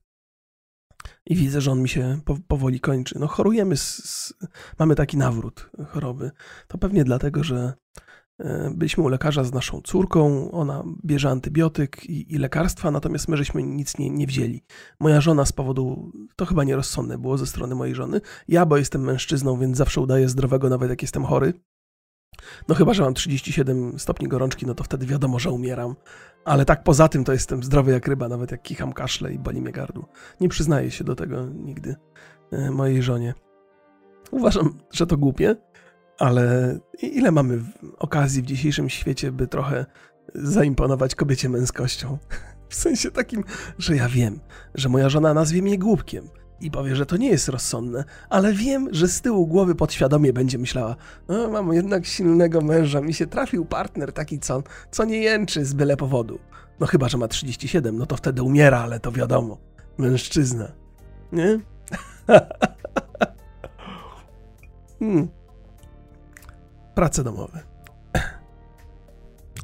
I widzę, że on mi się powoli kończy. No chorujemy, z, mamy taki nawrót choroby. To pewnie dlatego, że E, byliśmy u lekarza z naszą córką, ona bierze antybiotyk i, i lekarstwa, natomiast my żeśmy nic nie, nie wzięli. Moja żona z powodu, to chyba nierozsądne było ze strony mojej żony, ja, bo jestem mężczyzną, więc zawsze udaję zdrowego, nawet jak jestem chory. No chyba, że mam 37 stopni gorączki, no to wtedy wiadomo, że umieram. Ale tak poza tym to jestem zdrowy jak ryba, nawet jak kicham kaszle i boli mnie gardło. Nie przyznaję się do tego nigdy e, mojej żonie. Uważam, że to głupie, ale ile mamy okazji w dzisiejszym świecie, by trochę zaimponować kobiecie męskością? (laughs) W sensie takim, że ja wiem, że moja żona nazwie mnie głupkiem i powie, że to nie jest rozsądne, ale wiem, że z tyłu głowy podświadomie będzie myślała, mam jednak silnego męża, mi się trafił partner taki, co, co nie jęczy z byle powodu. No chyba, że ma 37, no to wtedy umiera, ale to wiadomo. Mężczyzna. Nie? (laughs) hmm prace domowe.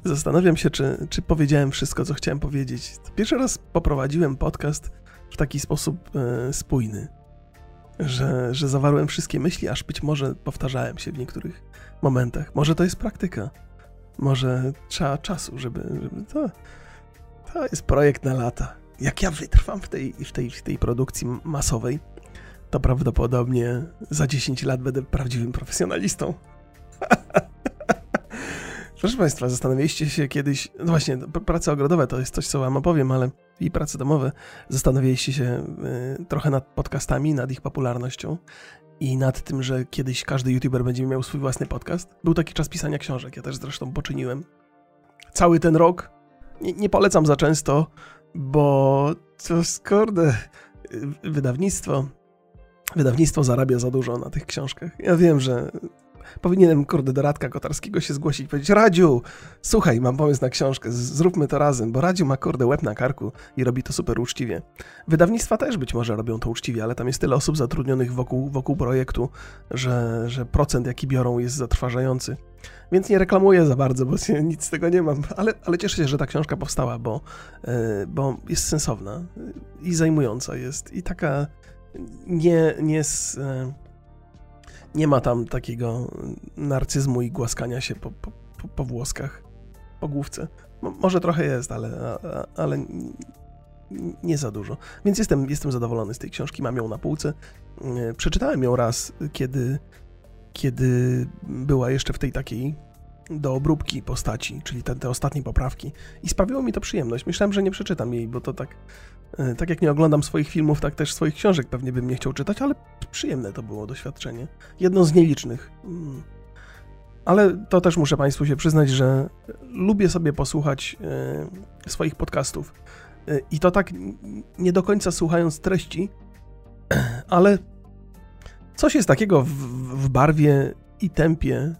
Zastanawiam się, czy, czy powiedziałem wszystko, co chciałem powiedzieć. Pierwszy raz poprowadziłem podcast w taki sposób e, spójny, że, że zawarłem wszystkie myśli, aż być może powtarzałem się w niektórych momentach. Może to jest praktyka. Może trzeba czasu, żeby. żeby to, to jest projekt na lata. Jak ja wytrwam w tej, w tej, w tej produkcji masowej, to prawdopodobnie za 10 lat będę prawdziwym profesjonalistą. Proszę Państwa, zastanawialiście się kiedyś, no właśnie, prace ogrodowe to jest coś, co Wam opowiem, ale i prace domowe, zastanawialiście się y, trochę nad podcastami, nad ich popularnością i nad tym, że kiedyś każdy youtuber będzie miał swój własny podcast. Był taki czas pisania książek, ja też zresztą poczyniłem. Cały ten rok, nie, nie polecam za często, bo to skorde, wydawnictwo, wydawnictwo zarabia za dużo na tych książkach. Ja wiem, że Powinienem, kurde, do Radka Kotarskiego się zgłosić i powiedzieć, Radziu, słuchaj, mam pomysł na książkę, zróbmy to razem, bo Radziu ma, kurde, łeb na karku i robi to super uczciwie. Wydawnictwa też być może robią to uczciwie, ale tam jest tyle osób zatrudnionych wokół, wokół projektu, że, że procent, jaki biorą, jest zatrważający. Więc nie reklamuję za bardzo, bo nic z tego nie mam, ale, ale cieszę się, że ta książka powstała, bo, yy, bo jest sensowna i zajmująca jest i taka nie, nie z, nie ma tam takiego narcyzmu i głaskania się po, po, po, włoskach, po główce. może trochę jest, ale, ale nie za dużo. Więc jestem, jestem zadowolony z tej książki, mam ją na półce. E, przeczytałem ją raz, kiedy, kiedy była jeszcze w tej takiej do obróbki postaci, czyli te, te ostatnie poprawki. I sprawiło mi to przyjemność. Myślałem, że nie przeczytam jej, bo to tak, tak jak nie oglądam swoich filmów, tak też swoich książek pewnie bym nie chciał czytać, ale przyjemne to było doświadczenie. Jedno z nielicznych. Mm. Ale to też muszę Państwu się przyznać, że lubię sobie posłuchać e, swoich podcastów. E, I to tak nie do końca słuchając treści, (clears throat) ale coś jest takiego w, w barwie i tempie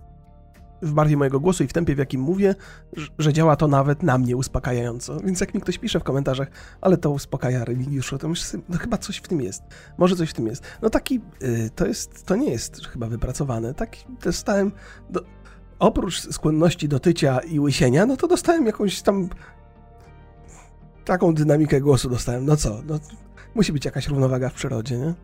w barwie mojego głosu i w tempie, w jakim mówię, że działa to nawet na mnie uspokajająco. Więc jak mi ktoś pisze w komentarzach, ale to uspokaja Remigiuszu, to myślę no chyba coś w tym jest. Może coś w tym jest. No taki, yy, to jest, to nie jest chyba wypracowane. Tak dostałem, do, oprócz skłonności do tycia i łysienia, no to dostałem jakąś tam taką dynamikę głosu dostałem. No co, no, musi być jakaś równowaga w przyrodzie, nie?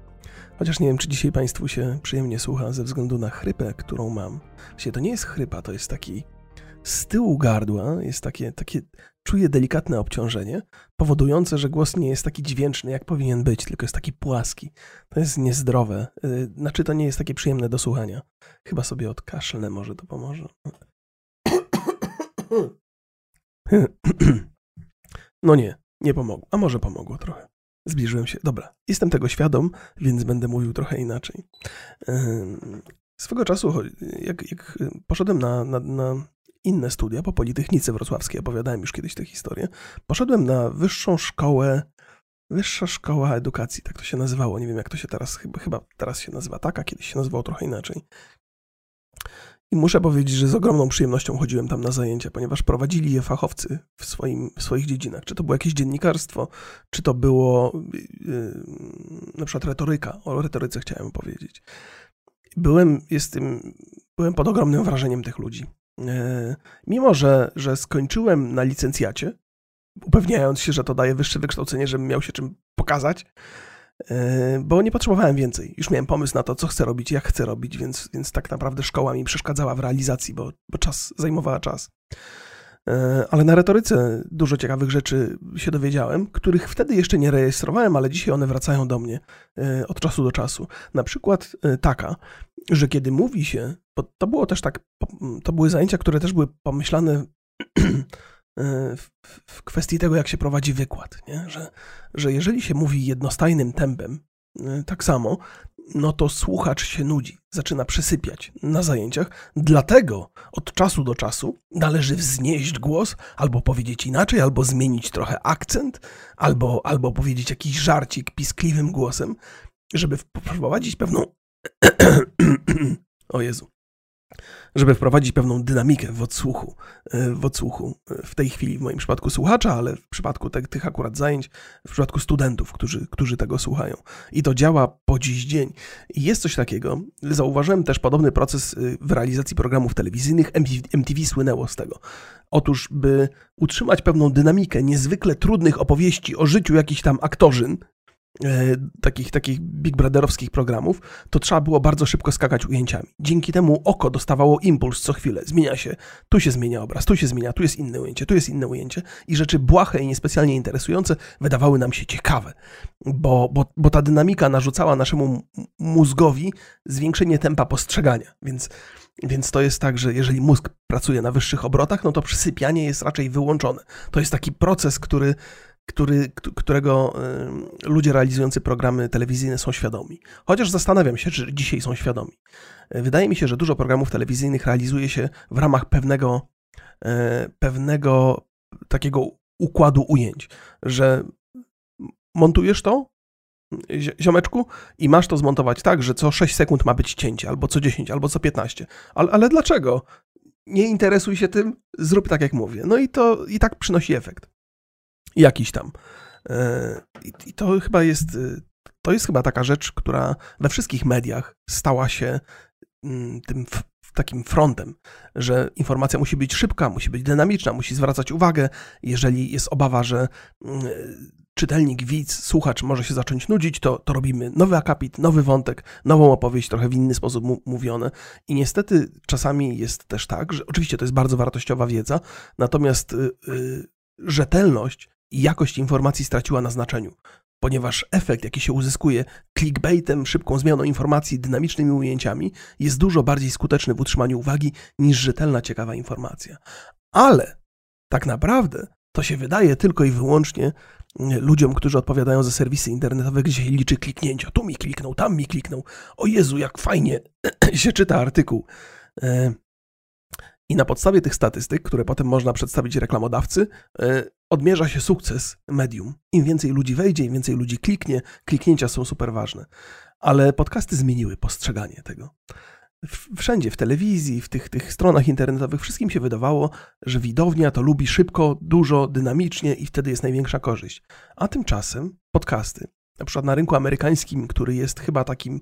Chociaż nie wiem, czy dzisiaj Państwu się przyjemnie słucha ze względu na chrypę, którą mam. Właściwie to nie jest chrypa, to jest taki z tyłu gardła, jest takie, takie czuję delikatne obciążenie, powodujące, że głos nie jest taki dźwięczny, jak powinien być, tylko jest taki płaski. To jest niezdrowe. Y, znaczy, to nie jest takie przyjemne do słuchania. Chyba sobie odkaszlnę, może to pomoże. (coughs) No nie, nie pomogło. A może pomogło trochę. Zbliżyłem się. Dobra, jestem tego świadom, więc będę mówił trochę inaczej. Swego czasu, jak, jak poszedłem na, na, na inne studia po Politechnice Wrocławskiej, opowiadałem już kiedyś tę historię, poszedłem na wyższą szkołę, wyższa szkoła edukacji, tak to się nazywało, nie wiem jak to się teraz, chyba, chyba teraz się nazywa tak, a kiedyś się nazywało trochę inaczej. I muszę powiedzieć, że z ogromną przyjemnością chodziłem tam na zajęcia, ponieważ prowadzili je fachowcy w, swoim, w swoich dziedzinach. Czy to było jakieś dziennikarstwo, czy to było yy, na przykład retoryka. O retoryce chciałem powiedzieć. Byłem, jestem, byłem pod ogromnym wrażeniem tych ludzi. Yy, mimo, że, że skończyłem na licencjacie, upewniając się, że to daje wyższe wykształcenie, żebym miał się czym pokazać, bo nie potrzebowałem więcej. Już miałem pomysł na to, co chcę robić, jak chcę robić, więc, więc tak naprawdę szkoła mi przeszkadzała w realizacji, bo, bo czas zajmowała czas. E, ale na retoryce dużo ciekawych rzeczy się dowiedziałem, których wtedy jeszcze nie rejestrowałem, ale dzisiaj one wracają do mnie e, od czasu do czasu. Na przykład taka, że kiedy mówi się, bo to było też tak, to były zajęcia, które też były pomyślane E, (clears throat) w, w kwestii tego, jak się prowadzi wykład, nie? Że, że jeżeli się mówi jednostajnym tempem, e, tak samo, no to słuchacz się nudzi, zaczyna przysypiać na zajęciach. Dlatego od czasu do czasu należy wznieść głos, albo powiedzieć inaczej, albo zmienić trochę akcent, albo, albo powiedzieć jakiś żarcik piskliwym głosem, żeby wprowadzić pewną. (coughs) o Jezu żeby wprowadzić pewną dynamikę w odsłuchu, e, w odsłuchu. E, w tej chwili w moim przypadku słuchacza, ale w przypadku te, tych akurat zajęć, w przypadku studentów, którzy, którzy tego słuchają. I to działa po dziś dzień. Jest coś takiego. Zauważyłem też podobny proces e, w realizacji programów telewizyjnych. MTV, MTV słynęło z tego. Otóż, by utrzymać pewną dynamikę niezwykle trudnych opowieści o życiu jakichś tam aktorzyn, takich, takich Big Brotherowskich programów, to trzeba było bardzo szybko skakać ujęciami. Dzięki temu oko dostawało impuls co chwilę. Zmienia się, tu się zmienia obraz, tu się zmienia, tu jest inne ujęcie, tu jest inne ujęcie i rzeczy błahe i niespecjalnie interesujące wydawały nam się ciekawe, bo, bo, bo ta dynamika narzucała naszemu mózgowi zwiększenie tempa postrzegania, więc więc to jest tak, że jeżeli mózg pracuje na wyższych obrotach, no to przysypianie jest raczej wyłączone. To jest taki proces, który, który, którego ludzie realizujący programy telewizyjne są świadomi. Chociaż zastanawiam się, czy dzisiaj są świadomi. Wydaje mi się, że dużo programów telewizyjnych realizuje się w ramach pewnego, e, pewnego takiego układu ujęć, że montujesz to, ziomeczku, i masz to zmontować tak, że co 6 sekund ma być cięcie, albo co 10, albo co 15. Ale, ale dlaczego? Nie interesuj się tym, zrób tak, jak mówię. No i to i tak przynosi efekt. Jakiś tam. E, I to chyba jest, e, to jest chyba taka rzecz, która we wszystkich mediach stała się mm, tym takim frontem, że informacja musi być szybka, musi być dynamiczna, musi zwracać uwagę. Jeżeli jest obawa, że mm, czytelnik, widz, słuchacz może się zacząć nudzić, to, to robimy nowy akapit, nowy wątek, nową opowieść, trochę w inny sposób mówione. I niestety czasami jest też tak, że oczywiście to jest bardzo wartościowa wiedza, natomiast yy, rzetelność jakość informacji straciła na znaczeniu. Ponieważ efekt, jaki się uzyskuje clickbaitem, szybką zmianą informacji, dynamicznymi ujęciami, jest dużo bardziej skuteczny w utrzymaniu uwagi niż rzetelna, ciekawa informacja. Ale tak naprawdę to się wydaje tylko i wyłącznie ludziom, którzy odpowiadają za serwisy internetowe, gdzie się liczy kliknięcia. Tu mi kliknął, tam mi kliknął. O Jezu, jak fajnie (clears throat) się czyta artykuł. I na podstawie tych statystyk, które potem można przedstawić reklamodawcy, e, odmierza się sukces medium. Im więcej ludzi wejdzie, im więcej ludzi kliknie, kliknięcia są super ważne. Ale podcasty zmieniły postrzeganie tego wszędzie, w telewizji, w tych, tych stronach internetowych, wszystkim się wydawało, że widownia to lubi szybko, dużo, dynamicznie i wtedy jest największa korzyść. A tymczasem podcasty, na przykład na rynku amerykańskim, który jest chyba takim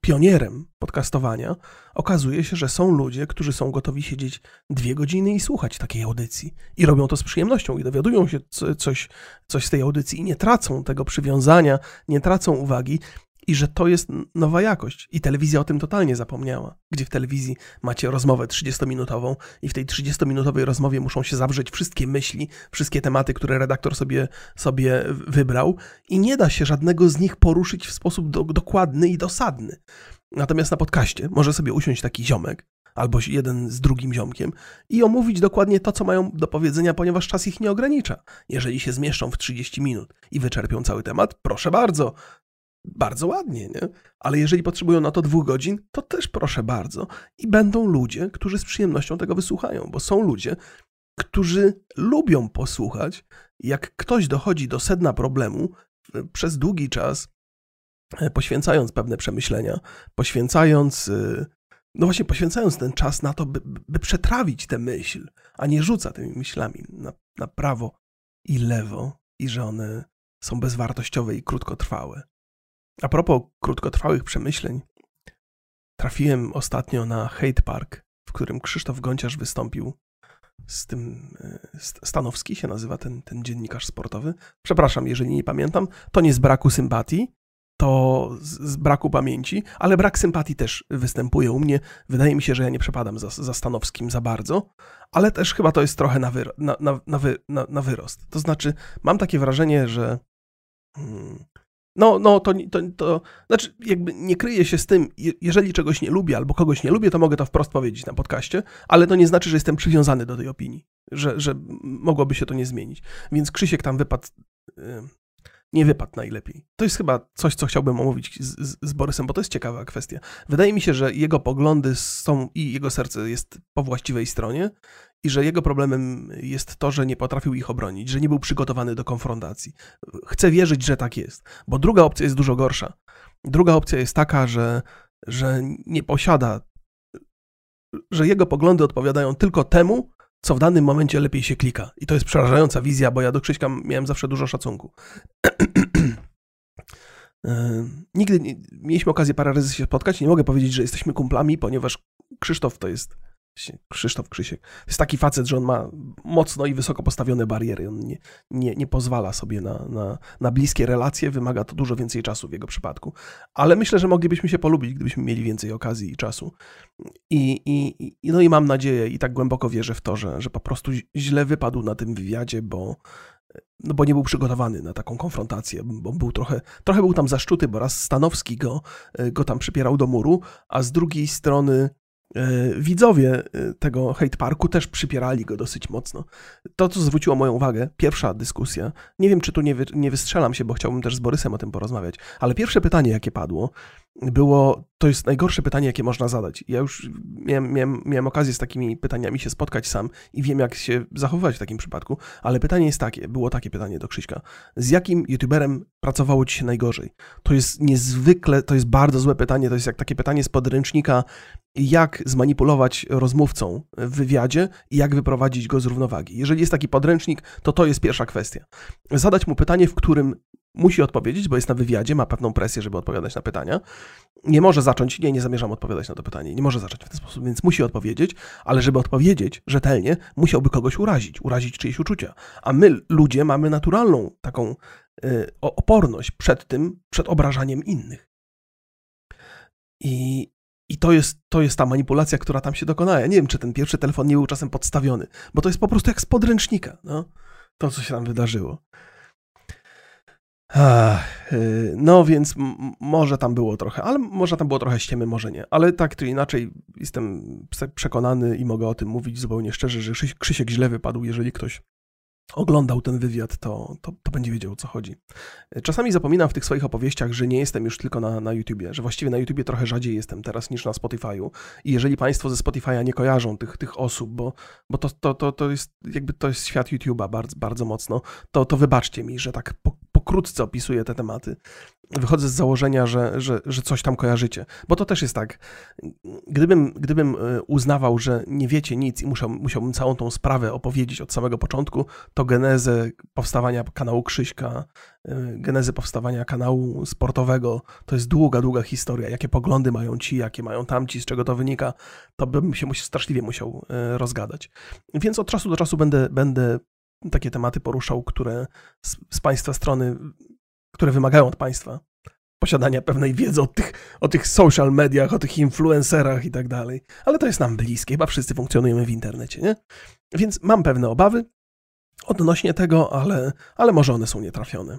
pionierem podcastowania, okazuje się, że są ludzie, którzy są gotowi siedzieć dwie godziny i słuchać takiej audycji. I robią to z przyjemnością i dowiadują się coś, coś z tej audycji i nie tracą tego przywiązania, nie tracą uwagi i że to jest nowa jakość. I telewizja o tym totalnie zapomniała. Gdzie w telewizji macie rozmowę 30-minutową i w tej 30-minutowej rozmowie muszą się zabrzeć wszystkie myśli, wszystkie tematy, które redaktor sobie, sobie wybrał i nie da się żadnego z nich poruszyć w sposób do, dokładny i dosadny. Natomiast na podcaście może sobie usiąść taki ziomek, albo jeden z drugim ziomkiem i omówić dokładnie to, co mają do powiedzenia, ponieważ czas ich nie ogranicza. Jeżeli się zmieszczą w 30 minut i wyczerpią cały temat, proszę bardzo, bardzo ładnie, nie? Ale jeżeli potrzebują na to dwóch godzin, to też proszę bardzo. I będą ludzie, którzy z przyjemnością tego wysłuchają, bo są ludzie, którzy lubią posłuchać, jak ktoś dochodzi do sedna problemu przez długi czas, e, poświęcając pewne przemyślenia, poświęcając, e, no właśnie, poświęcając ten czas na to, by, by przetrawić tę myśl, a nie rzuca tymi myślami na, na prawo i lewo, i że one są bezwartościowe i krótkotrwałe. A propos krótkotrwałych przemyśleń, trafiłem ostatnio na Hate Park, w którym Krzysztof Gonciarz wystąpił z tym, e, Stanowski się nazywa ten, ten dziennikarz sportowy. Przepraszam, jeżeli nie pamiętam, to nie z braku sympatii, to z, braku pamięci, ale brak sympatii też występuje u mnie. Wydaje mi się, że ja nie przepadam za, za Stanowskim za bardzo, ale też chyba to jest trochę na, wyro, na, na, na, na wyrost. To znaczy, mam takie wrażenie, że hmm, no, no to, to, to, znaczy, jakby nie kryję się z tym, jeżeli czegoś nie lubię albo kogoś nie lubię, to mogę to wprost powiedzieć na podcaście, ale to nie znaczy, że jestem przywiązany do tej opinii, że, że mogłoby się to nie zmienić. Więc Krzysiek tam wypadł, nie wypadł najlepiej. To jest chyba coś, co chciałbym omówić z, z, Borysem, bo to jest ciekawa kwestia. Wydaje mi się, że jego poglądy są i jego serce jest po właściwej stronie, i że jego problemem jest to, że nie potrafił ich obronić, że nie był przygotowany do konfrontacji. Chcę wierzyć, że tak jest, bo druga opcja jest dużo gorsza. Druga opcja jest taka, że, że nie posiada, że jego poglądy odpowiadają tylko temu, co w danym momencie lepiej się klika. I to jest przerażająca wizja, bo ja do Krzyśka miałem zawsze dużo szacunku. (clears throat) E, nigdy nie, mieliśmy okazję parę razy się spotkać. Nie mogę powiedzieć, że jesteśmy kumplami, ponieważ Krzysztof to jest Krzysztof Krzysiek. Jest taki facet, że on ma mocno i wysoko postawione bariery. On nie, nie, nie pozwala sobie na, na, na bliskie relacje, wymaga to dużo więcej czasu w jego przypadku. Ale myślę, że moglibyśmy się polubić, gdybyśmy mieli więcej okazji i czasu. I, i, no i mam nadzieję i tak głęboko wierzę w to, że, że po prostu źle wypadł na tym wywiadzie, bo, no bo nie był przygotowany na taką konfrontację, bo był trochę, trochę był tam zaszczuty, bo raz Stanowski go, go tam przypierał do muru, a z drugiej strony widzowie e, tego hate parku też przypierali go dosyć mocno. To, co zwróciło moją uwagę, pierwsza dyskusja, nie wiem, czy tu nie, wy, nie wystrzelam się, bo chciałbym też z Borysem o tym porozmawiać, ale pierwsze pytanie, jakie padło, było, to jest najgorsze pytanie, jakie można zadać. Ja już miałem, miałem, miałem okazję z takimi pytaniami się spotkać sam i wiem, jak się zachowywać w takim przypadku, ale pytanie jest takie, było takie pytanie do Krzyśka. Z jakim youtuberem pracowało ci się najgorzej? To jest niezwykle, to jest bardzo złe pytanie, to jest jak takie pytanie z podręcznika, jak zmanipulować rozmówcą w wywiadzie i jak wyprowadzić go z równowagi. Jeżeli jest taki podręcznik, to to jest pierwsza kwestia. Zadać mu pytanie, w którym musi odpowiedzieć, bo jest na wywiadzie, ma pewną presję, żeby odpowiadać na pytania. Nie może zacząć, nie, nie zamierzam odpowiadać na to pytanie, nie może zacząć w ten sposób, więc musi odpowiedzieć, ale żeby odpowiedzieć rzetelnie, musiałby kogoś urazić, urazić czyjeś uczucia. A my, ludzie, mamy naturalną taką y, oporność przed tym, przed obrażaniem innych. I, i to jest, to jest ta manipulacja, która tam się dokonała. Ja nie wiem, czy ten pierwszy telefon nie był czasem podstawiony, bo to jest po prostu jak z podręcznika, no, to, co się tam wydarzyło. Ach, y, no więc może tam było trochę, ale może tam było trochę ściemy, może nie. Ale tak czy inaczej jestem przekonany i mogę o tym mówić zupełnie szczerze, że Krzysiek źle wypadł, jeżeli ktoś oglądał ten wywiad, to, to, to, będzie wiedział o co chodzi. Czasami zapominam w tych swoich opowieściach, że nie jestem już tylko na, na YouTubie, że właściwie na YouTubie trochę rzadziej jestem teraz niż na Spotify'u. I jeżeli Państwo ze Spotify'a nie kojarzą tych, tych osób, bo, bo to, to, to, to jest jakby to jest świat YouTube'a bardzo, bardzo mocno, to, to wybaczcie mi, że tak po, pokrótce opisuję te tematy. Wychodzę z założenia, że, że, że coś tam kojarzycie. Bo to też jest tak, gdybym, gdybym e, uznawał, że nie wiecie nic i musiał, musiałbym całą tą sprawę opowiedzieć od samego początku, to genezę powstawania kanału Krzyśka, e, genezę powstawania kanału sportowego, to jest długa, długa historia. Jakie poglądy mają ci, jakie mają tamci, z czego to wynika, to bym się straszliwie musiał e, rozgadać. Więc od czasu do czasu będę, będę takie tematy poruszał, które z, z Państwa strony, które wymagają od Państwa posiadania pewnej wiedzy o tych, o tych social mediach, o tych influencerach i tak dalej. Ale to jest nam bliskie, chyba wszyscy funkcjonujemy w internecie, nie? Więc mam pewne obawy odnośnie tego, ale, ale może one są nietrafione.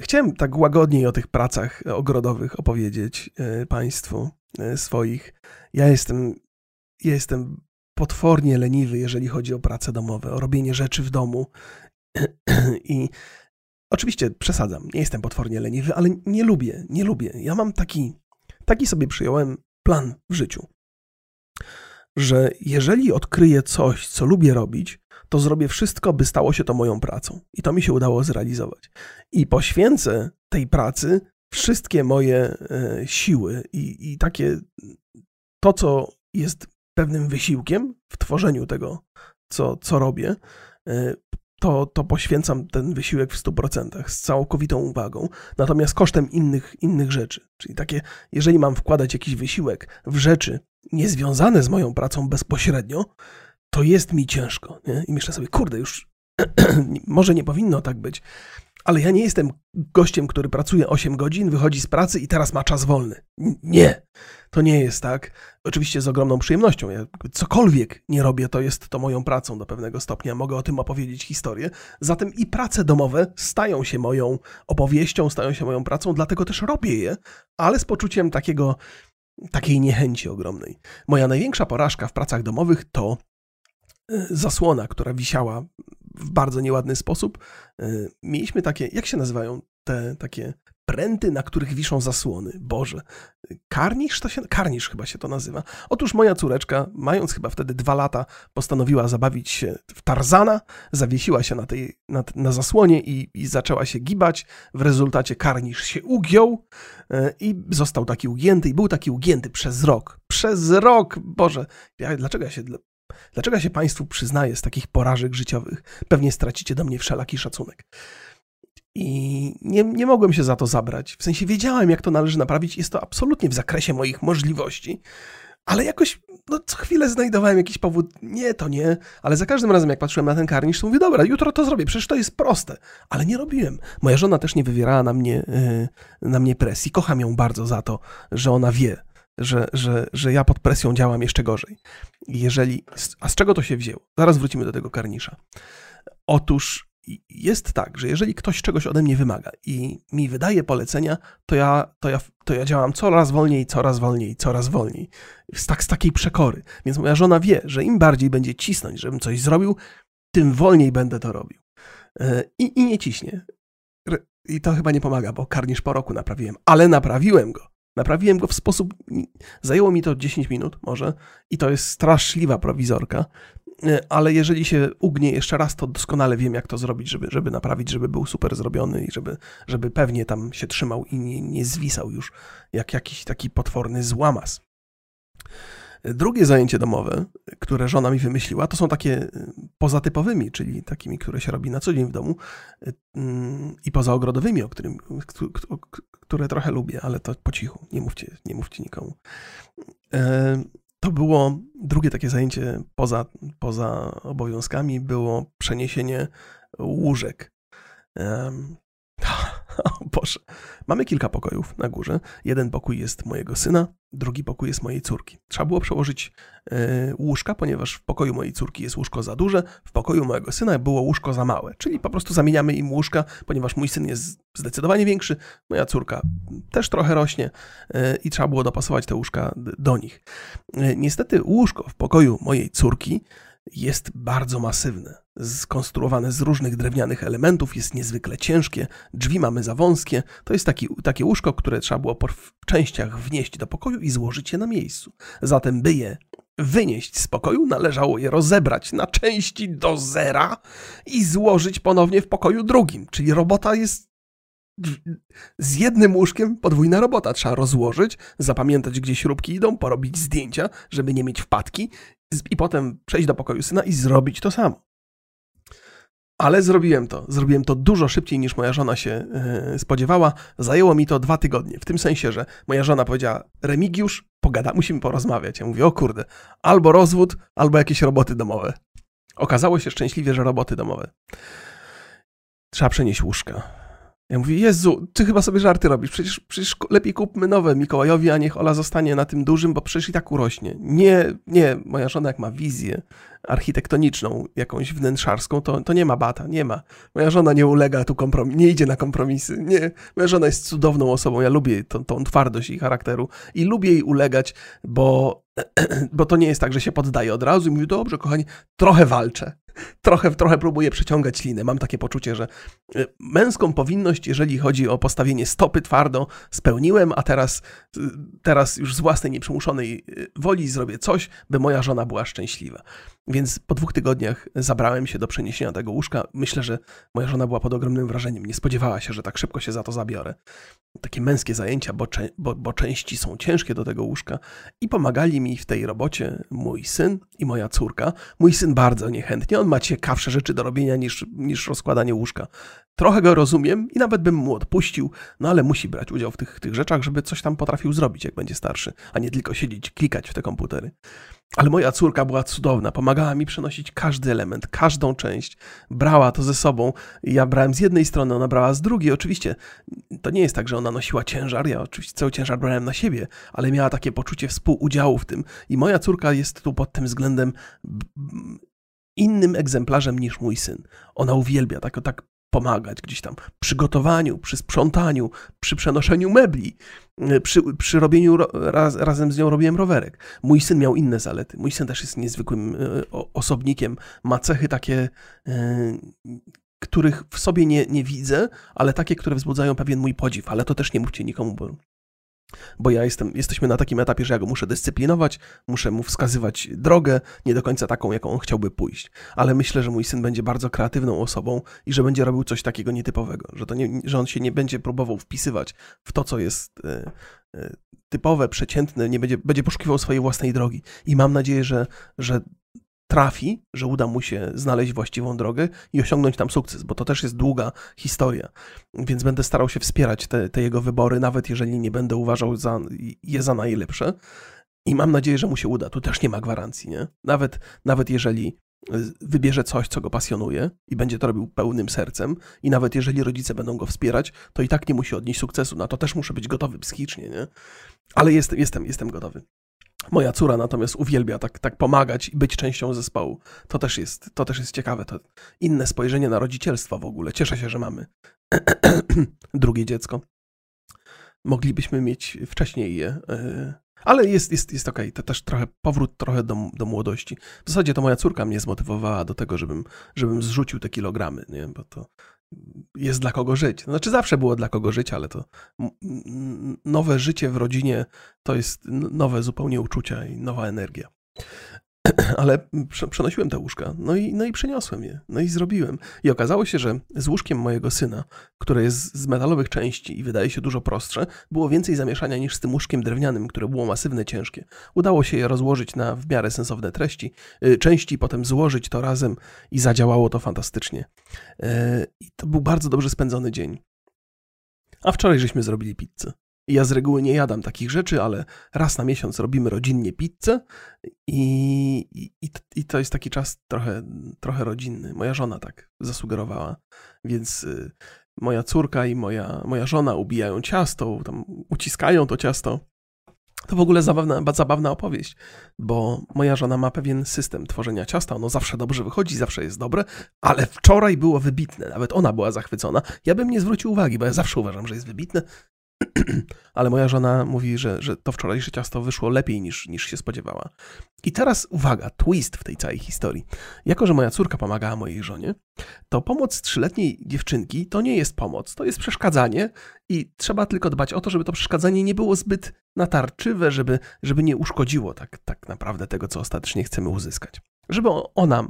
Chciałem tak łagodniej o tych pracach ogrodowych opowiedzieć y, Państwu y, swoich. Ja jestem, ja jestem potwornie leniwy, jeżeli chodzi o prace domowe, o robienie rzeczy w domu. (clears throat) I oczywiście przesadzam, nie jestem potwornie leniwy, ale nie lubię, nie lubię. Ja mam taki, taki sobie przyjąłem plan w życiu, że jeżeli odkryję coś, co lubię robić, to zrobię wszystko, by stało się to moją pracą. I to mi się udało zrealizować. I poświęcę tej pracy wszystkie moje e, siły i, i takie to, co jest pewnym wysiłkiem w tworzeniu tego, co, co robię, e, to, to poświęcam ten wysiłek w 100%, z całkowitą uwagą, natomiast kosztem innych, innych rzeczy. Czyli takie, jeżeli mam wkładać jakiś wysiłek w rzeczy niezwiązane z moją pracą bezpośrednio, to jest mi ciężko. Nie? I myślę sobie, kurde, już (clears throat) może nie powinno tak być, ale ja nie jestem gościem, który pracuje 8 godzin, wychodzi z pracy i teraz ma czas wolny. Nie, to nie jest tak. Oczywiście z ogromną przyjemnością. Ja cokolwiek nie robię, to jest to moją pracą do pewnego stopnia. Mogę o tym opowiedzieć historię. Zatem i prace domowe stają się moją opowieścią, stają się moją pracą, dlatego też robię je, ale z poczuciem takiego, takiej niechęci ogromnej. Moja największa porażka w pracach domowych to e, zasłona, która wisiała w bardzo nieładny sposób. E, mieliśmy takie, jak się nazywają te takie pręty, na których wiszą zasłony. Boże, karnisz to się, karnisz chyba się to nazywa. Otóż moja córeczka, mając chyba wtedy dwa lata, postanowiła zabawić się w Tarzana, zawiesiła się na tej, na, na zasłonie i, i zaczęła się gibać. W rezultacie karnisz się ugiął e, i został taki ugięty i był taki ugięty przez rok. Przez rok! Boże, ja, dlaczego ja się Dlaczego ja się Państwu przyznaję z takich porażek życiowych? Pewnie stracicie do mnie wszelaki szacunek. I nie, nie mogłem się za to zabrać. W sensie wiedziałem, jak to należy naprawić. Jest to absolutnie w zakresie moich możliwości, ale jakoś no, co chwilę znajdowałem jakiś powód, nie, to nie, ale za każdym razem jak patrzyłem na ten karnisz, to mówię, dobra, jutro to zrobię, przecież to jest proste, ale nie robiłem. Moja żona też nie wywierała na mnie, yy, na mnie presji, kocham ją bardzo za to, że ona wie, że, że, że ja pod presją działam jeszcze gorzej. Jeżeli, a z czego to się wzięło? Zaraz wrócimy do tego karnisza. Otóż jest tak, że jeżeli ktoś czegoś ode mnie wymaga i mi wydaje polecenia, to ja, to ja, to ja działam coraz wolniej, coraz wolniej, coraz wolniej. Z, tak, z takiej przekory. Więc moja żona wie, że im bardziej będzie cisnąć, żebym coś zrobił, tym wolniej będę to robił. E, I, i nie ciśnie. I to chyba nie pomaga, bo karnisz po roku naprawiłem, ale naprawiłem go. Naprawiłem go w sposób. Zajęło mi to 10 minut, może, i to jest straszliwa prowizorka, e, ale jeżeli się ugnie jeszcze raz, to doskonale wiem, jak to zrobić, żeby, żeby naprawić, żeby był super zrobiony i żeby, żeby pewnie tam się trzymał i nie, nie zwisał już jak jakiś taki potworny złamas. Drugie zajęcie domowe, które żona mi wymyśliła, to są takie y, pozatypowymi, czyli takimi, które się robi na co dzień w domu y, mm, i pozaogrodowymi, o którym, które trochę lubię, ale to po cichu, nie mówcie, nie mówcie nikomu. E, to było drugie takie zajęcie poza, poza obowiązkami, było przeniesienie łóżek. (laughs) O Boże. Mamy kilka pokojów na górze. Jeden pokój jest mojego syna, drugi pokój jest mojej córki. Trzeba było przełożyć yy, łóżka, ponieważ w pokoju mojej córki jest łóżko za duże, w pokoju mojego syna było łóżko za małe. Czyli po prostu zamieniamy im łóżka, ponieważ mój syn jest zdecydowanie większy, moja córka też trochę rośnie yy, i trzeba było dopasować te łóżka do nich. Yy, niestety łóżko w pokoju mojej córki jest bardzo masywne, skonstruowane z różnych drewnianych elementów, jest niezwykle ciężkie, drzwi mamy za wąskie. To jest taki, takie łóżko, które trzeba było po częściach wnieść do pokoju i złożyć je na miejscu. Zatem, by je wynieść z pokoju, należało je rozebrać na części do zera i złożyć ponownie w pokoju drugim. Czyli robota jest z jednym łóżkiem podwójna robota. Trzeba rozłożyć, zapamiętać, gdzie śrubki idą, porobić zdjęcia, żeby nie mieć wpadki i potem przejść do pokoju syna i zrobić to samo. Ale zrobiłem to. Zrobiłem to dużo szybciej niż moja żona się yy, spodziewała. Zajęło mi to dwa tygodnie. W tym sensie, że moja żona powiedziała: Remigiusz, pogada, musimy porozmawiać. Ja mówię: O kurde, albo rozwód, albo jakieś roboty domowe. Okazało się szczęśliwie, że roboty domowe. Trzeba przenieść łóżka ja mówię, Jezu, ty chyba sobie żarty robisz, przecież, przecież lepiej kupmy nowe Mikołajowi, a niech Ola zostanie na tym dużym, bo przecież i tak urośnie. Nie, nie, moja żona jak ma wizję architektoniczną, jakąś wnętrzarską, to, to nie ma bata, nie ma. Moja żona nie ulega tu kompromis, nie idzie na kompromisy, nie. Moja żona jest cudowną osobą, ja lubię tą, tą twardość jej charakteru i lubię jej ulegać, bo, (clears throat) bo to nie jest tak, że się poddaje od razu i mówi, dobrze kochani, trochę walczę, trochę, trochę próbuję przeciągać linę. Mam takie poczucie, że y, męską powinność, jeżeli chodzi o postawienie stopy twardo, spełniłem, a teraz, y, teraz już z własnej nieprzymuszonej y, woli zrobię coś, by moja żona była szczęśliwa. Więc po dwóch tygodniach zabrałem się do przeniesienia tego łóżka. Myślę, że moja żona była pod ogromnym wrażeniem. Nie spodziewała się, że tak szybko się za to zabiorę. Takie męskie zajęcia, bo, bo, bo części są ciężkie do tego łóżka. I pomagali mi w tej robocie mój syn i moja córka. Mój syn bardzo niechętnie. On ma ciekawsze rzeczy do robienia niż, niż rozkładanie łóżka. Trochę go rozumiem i nawet bym mu odpuścił, no ale musi brać udział w tych, tych rzeczach, żeby coś tam potrafił zrobić, jak będzie starszy, a nie tylko siedzieć, klikać w te komputery. Ale moja córka była cudowna, pomagała mi przenosić każdy element, każdą część, brała to ze sobą. Ja brałem z jednej strony, ona brała z drugiej. Oczywiście to nie jest tak, że ona nosiła ciężar, ja oczywiście cały ciężar brałem na siebie, ale miała takie poczucie współudziału w tym. I moja córka jest tu pod tym względem innym egzemplarzem niż mój syn. Ona uwielbia tak, tak pomagać gdzieś tam przy gotowaniu, przy sprzątaniu, przy przenoszeniu mebli, y, przy, przy robieniu, raz, razem z nią robiłem rowerek. Mój syn miał inne zalety. Mój syn też jest niezwykłym y, osobnikiem, ma cechy takie, y, których w sobie nie, nie widzę, ale takie, które wzbudzają pewien mój podziw, ale to też nie mówcie nikomu, bo bo ja jestem, jesteśmy na takim etapie, że ja go muszę dyscyplinować, muszę mu wskazywać drogę, nie do końca taką, jaką on chciałby pójść. Ale myślę, że mój syn będzie bardzo kreatywną osobą i że będzie robił coś takiego nietypowego, że, to nie, że on się nie będzie próbował wpisywać w to, co jest y, y, typowe, przeciętne, nie będzie, będzie poszukiwał swojej własnej drogi. I mam nadzieję, że, że trafi, że uda mu się znaleźć właściwą drogę i osiągnąć tam sukces, bo to też jest długa historia. Więc będę starał się wspierać te, te jego wybory, nawet jeżeli nie będę uważał za, je za najlepsze. I mam nadzieję, że mu się uda. Tu też nie ma gwarancji, nie? Nawet, nawet jeżeli wybierze coś, co go pasjonuje i będzie to robił pełnym sercem i nawet jeżeli rodzice będą go wspierać, to i tak nie musi odnieść sukcesu. Na to też muszę być gotowy psychicznie, nie? Ale jestem, jestem, jestem gotowy. Moja córa natomiast uwielbia tak, tak pomagać i być częścią zespołu. To też jest, to też jest ciekawe. To inne spojrzenie na rodzicielstwo w ogóle. Cieszę się, że mamy (clears throat) drugie dziecko. Moglibyśmy mieć wcześniej je, e, ale jest, jest, jest okej, okay. to też trochę powrót trochę do, do młodości. W zasadzie to moja córka mnie zmotywowała do tego, żebym, żebym zrzucił te kilogramy, nie? bo to jest dla kogo żyć. Znaczy zawsze było dla kogo żyć, ale to nowe życie w rodzinie to jest nowe zupełnie uczucia i nowa energia. (clears throat) ale przenosiłem te łóżka, no i, no i przeniosłem je, no i zrobiłem. I okazało się, że z łóżkiem mojego syna, które jest z metalowych części i wydaje się dużo prostsze, było więcej zamieszania niż z tym łóżkiem drewnianym, które było masywne, ciężkie. Udało się je rozłożyć na w miarę sensowne treści, yy, części, potem złożyć to razem i zadziałało to fantastycznie. Yy, I to był bardzo dobrze spędzony dzień. A wczoraj żeśmy zrobili pizzę. Ja z reguły nie jadam takich rzeczy, ale raz na miesiąc robimy rodzinnie pizzę i, i, i to jest taki czas trochę, trochę rodzinny. Moja żona tak zasugerowała, więc y, moja córka i moja, moja żona ubijają ciasto, tam uciskają to ciasto. To w ogóle zabawna, zabawna opowieść, bo moja żona ma pewien system tworzenia ciasta. Ono zawsze dobrze wychodzi, zawsze jest dobre, ale wczoraj było wybitne. Nawet ona była zachwycona. Ja bym nie zwrócił uwagi, bo ja zawsze uważam, że jest wybitne. (clears throat) ale moja żona mówi, że, że to wczorajsze ciasto wyszło lepiej niż, niż się spodziewała. I teraz uwaga, twist w tej całej historii. Jako, że moja córka pomagała mojej żonie, to pomoc trzyletniej dziewczynki to nie jest pomoc, to jest przeszkadzanie i trzeba tylko dbać o to, żeby to przeszkadzanie nie było zbyt natarczywe, żeby, żeby nie uszkodziło tak, tak naprawdę tego, co ostatecznie chcemy uzyskać. Żeby ona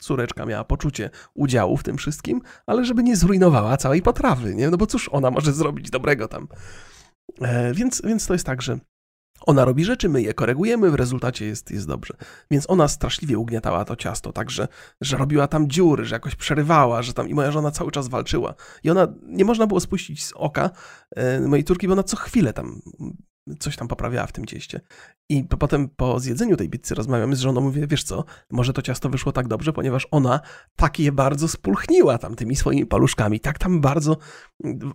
córeczka miała poczucie udziału w tym wszystkim, ale żeby nie zrujnowała całej potrawy, nie? No bo cóż ona może zrobić dobrego tam. E, więc, więc to jest tak, że ona robi rzeczy, my je korygujemy, w rezultacie jest, jest dobrze. Więc ona straszliwie ugniatała to ciasto, także, że robiła tam dziury, że jakoś przerywała, że tam i moja żona cały czas walczyła. I ona, nie można było spuścić z oka e, mojej córki, bo ona co chwilę tam coś tam poprawiała w tym cieście. I potem po zjedzeniu tej pizzy rozmawiamy z żoną, mówię, wiesz co, może to ciasto wyszło tak dobrze, ponieważ ona tak je bardzo spulchniła tam tymi swoimi paluszkami, tak tam bardzo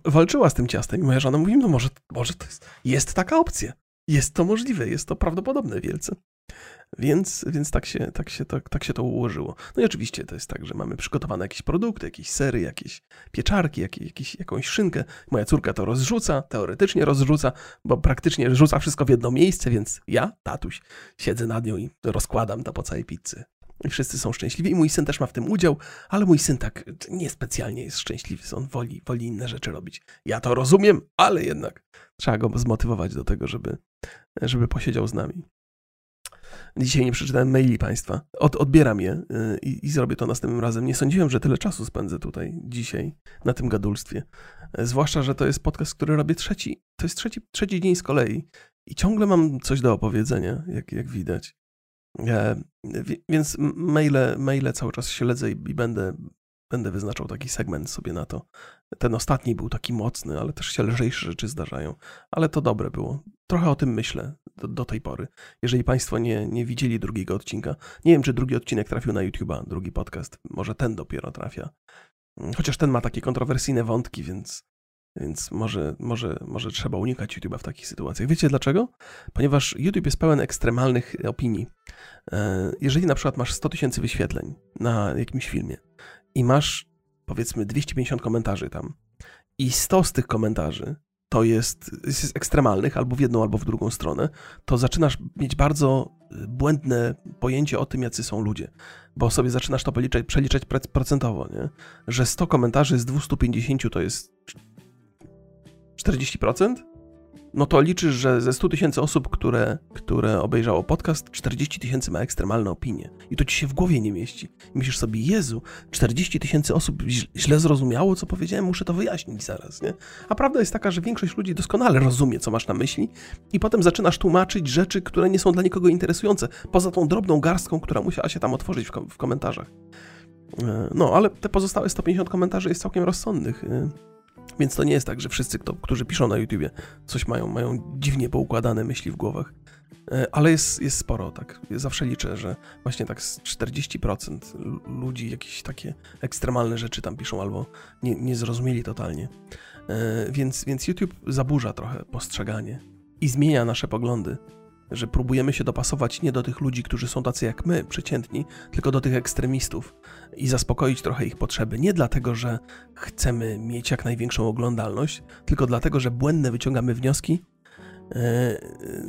walczyła z tym ciastem. I moja żona mówi, no może, może to jest, jest taka opcja. Jest to możliwe, jest to prawdopodobne wielce. Więc, więc tak, się, tak, się, tak, tak się to ułożyło. No i oczywiście to jest tak, że mamy przygotowane jakieś produkty, jakieś sery, jakieś pieczarki, jakieś, jakieś, jakąś szynkę. Moja córka to rozrzuca, teoretycznie rozrzuca, bo praktycznie rzuca wszystko w jedno miejsce, więc ja, tatuś, siedzę nad nią i rozkładam to po całej pizzy. I wszyscy są szczęśliwi i mój syn też ma w tym udział, ale mój syn tak niespecjalnie jest szczęśliwy, on woli, woli inne rzeczy robić. Ja to rozumiem, ale jednak trzeba go zmotywować do tego, żeby, żeby posiedział z nami. Dzisiaj nie przeczytałem maili Państwa. Od, odbieram je y, i, i, zrobię to następnym razem. Nie sądziłem, że tyle czasu spędzę tutaj dzisiaj na tym gadulstwie. Zwłaszcza, że to jest podcast, który robię trzeci. To jest trzeci, trzeci dzień z kolei i ciągle mam coś do opowiedzenia, jak, jak widać. E, więc maile, maile cały czas śledzę i, i będę Będę wyznaczał taki segment sobie na to. Ten ostatni był taki mocny, ale też się lżejsze rzeczy zdarzają. Ale to dobre było. Trochę o tym myślę do, do, tej pory. Jeżeli Państwo nie, nie widzieli drugiego odcinka, nie wiem, czy drugi odcinek trafił na YouTube'a, drugi podcast. Może ten dopiero trafia. Chociaż ten ma takie kontrowersyjne wątki, więc, więc może, może, może trzeba unikać YouTube'a w takich sytuacjach. Wiecie dlaczego? Ponieważ YouTube jest pełen ekstremalnych opinii. E, jeżeli na przykład masz 100 tysięcy wyświetleń na jakimś filmie i masz powiedzmy 250 komentarzy tam i 100 z tych komentarzy to jest, jest ekstremalnych albo w jedną, albo w drugą stronę, to zaczynasz mieć bardzo y, błędne pojęcie o tym, jacy są ludzie. Bo sobie zaczynasz to policzać, przeliczać procentowo, nie? Że 100 komentarzy z 250 to jest 40%? No to liczysz, że ze 100 tysięcy osób, które, które obejrzało podcast, 40 tysięcy ma ekstremalne opinie. I to ci się w głowie nie mieści. Myślisz sobie, Jezu, 40 tysięcy osób źle zrozumiało, co powiedziałem, muszę to wyjaśnić zaraz, nie? A prawda jest taka, że większość ludzi doskonale rozumie, co masz na myśli i potem zaczynasz tłumaczyć rzeczy, które nie są dla nikogo interesujące, poza tą drobną garstką, która musiała się tam otworzyć w, kom w komentarzach. E, no, ale te pozostałe 150 komentarzy jest całkiem rozsądnych. Więc to nie jest tak, że wszyscy, kto, którzy piszą na YouTubie, coś mają, mają dziwnie poukładane myśli w głowach. E, ale jest, jest sporo, tak. Zawsze liczę, że właśnie tak z 40% ludzi jakieś takie ekstremalne rzeczy tam piszą albo nie, nie zrozumieli totalnie. E, więc, więc YouTube zaburza trochę postrzeganie i zmienia nasze poglądy. Że próbujemy się dopasować nie do tych ludzi, którzy są tacy jak my, przeciętni, tylko do tych ekstremistów i zaspokoić trochę ich potrzeby. Nie dlatego, że chcemy mieć jak największą oglądalność, tylko dlatego, że błędne wyciągamy wnioski E,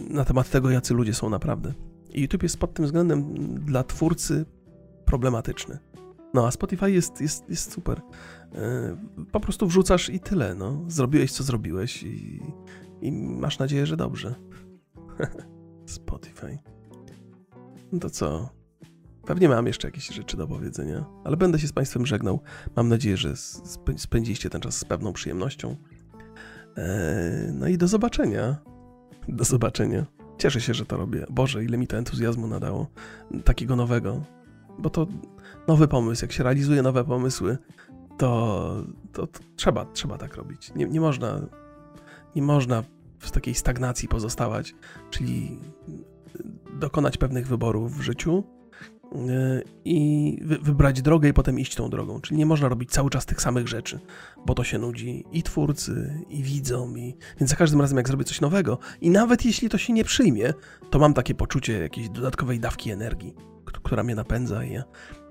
na temat tego, jacy ludzie są naprawdę. I YouTube jest pod tym względem dla twórcy problematyczny. No a Spotify jest, jest, jest super. E, po prostu wrzucasz i tyle. No. Zrobiłeś, co zrobiłeś i, i masz nadzieję, że dobrze. (laughs) Spotify. No to co? Pewnie mam jeszcze jakieś rzeczy do powiedzenia, ale będę się z Państwem żegnał. Mam nadzieję, że spędziliście ten czas z pewną przyjemnością. E, no i do zobaczenia. Do zobaczenia. Cieszę się, że to robię. Boże, ile mi to entuzjazmu nadało. Takiego nowego. Bo to nowy pomysł. Jak się realizuje nowe pomysły, to, to, to trzeba, trzeba tak robić. Nie, nie można nie można w takiej stagnacji pozostawać, czyli dokonać pewnych wyborów w życiu i wybrać drogę i potem iść tą drogą. Czyli nie można robić cały czas tych samych rzeczy, bo to się nudzi i twórcy, i widzom, i... więc za każdym razem jak zrobię coś nowego i nawet jeśli to się nie przyjmie, to mam takie poczucie jakiejś dodatkowej dawki energii, która mnie napędza i ja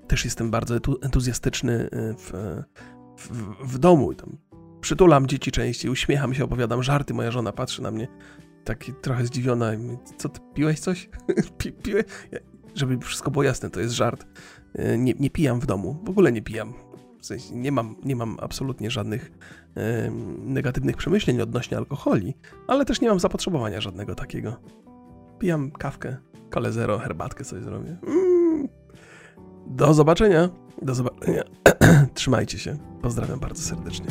też jestem bardzo entuzjastyczny y, w, w, w domu. Tam przytulam dzieci częściej, uśmiecham się, opowiadam żarty, moja żona patrzy na mnie taki trochę zdziwiona i mówi, co ty, piłeś coś? (laughs) Pi, piłeś? żeby wszystko było jasne, to jest żart. E, nie, nie pijam w domu, w ogóle nie pijam. W sensie nie mam, nie mam absolutnie żadnych e, negatywnych przemyśleń odnośnie alkoholi, ale też nie mam zapotrzebowania żadnego takiego. Pijam kawkę, kole zero, herbatkę coś zrobię. Mm. Do zobaczenia. Do zobaczenia. (clears throat) Trzymajcie się. Pozdrawiam bardzo serdecznie.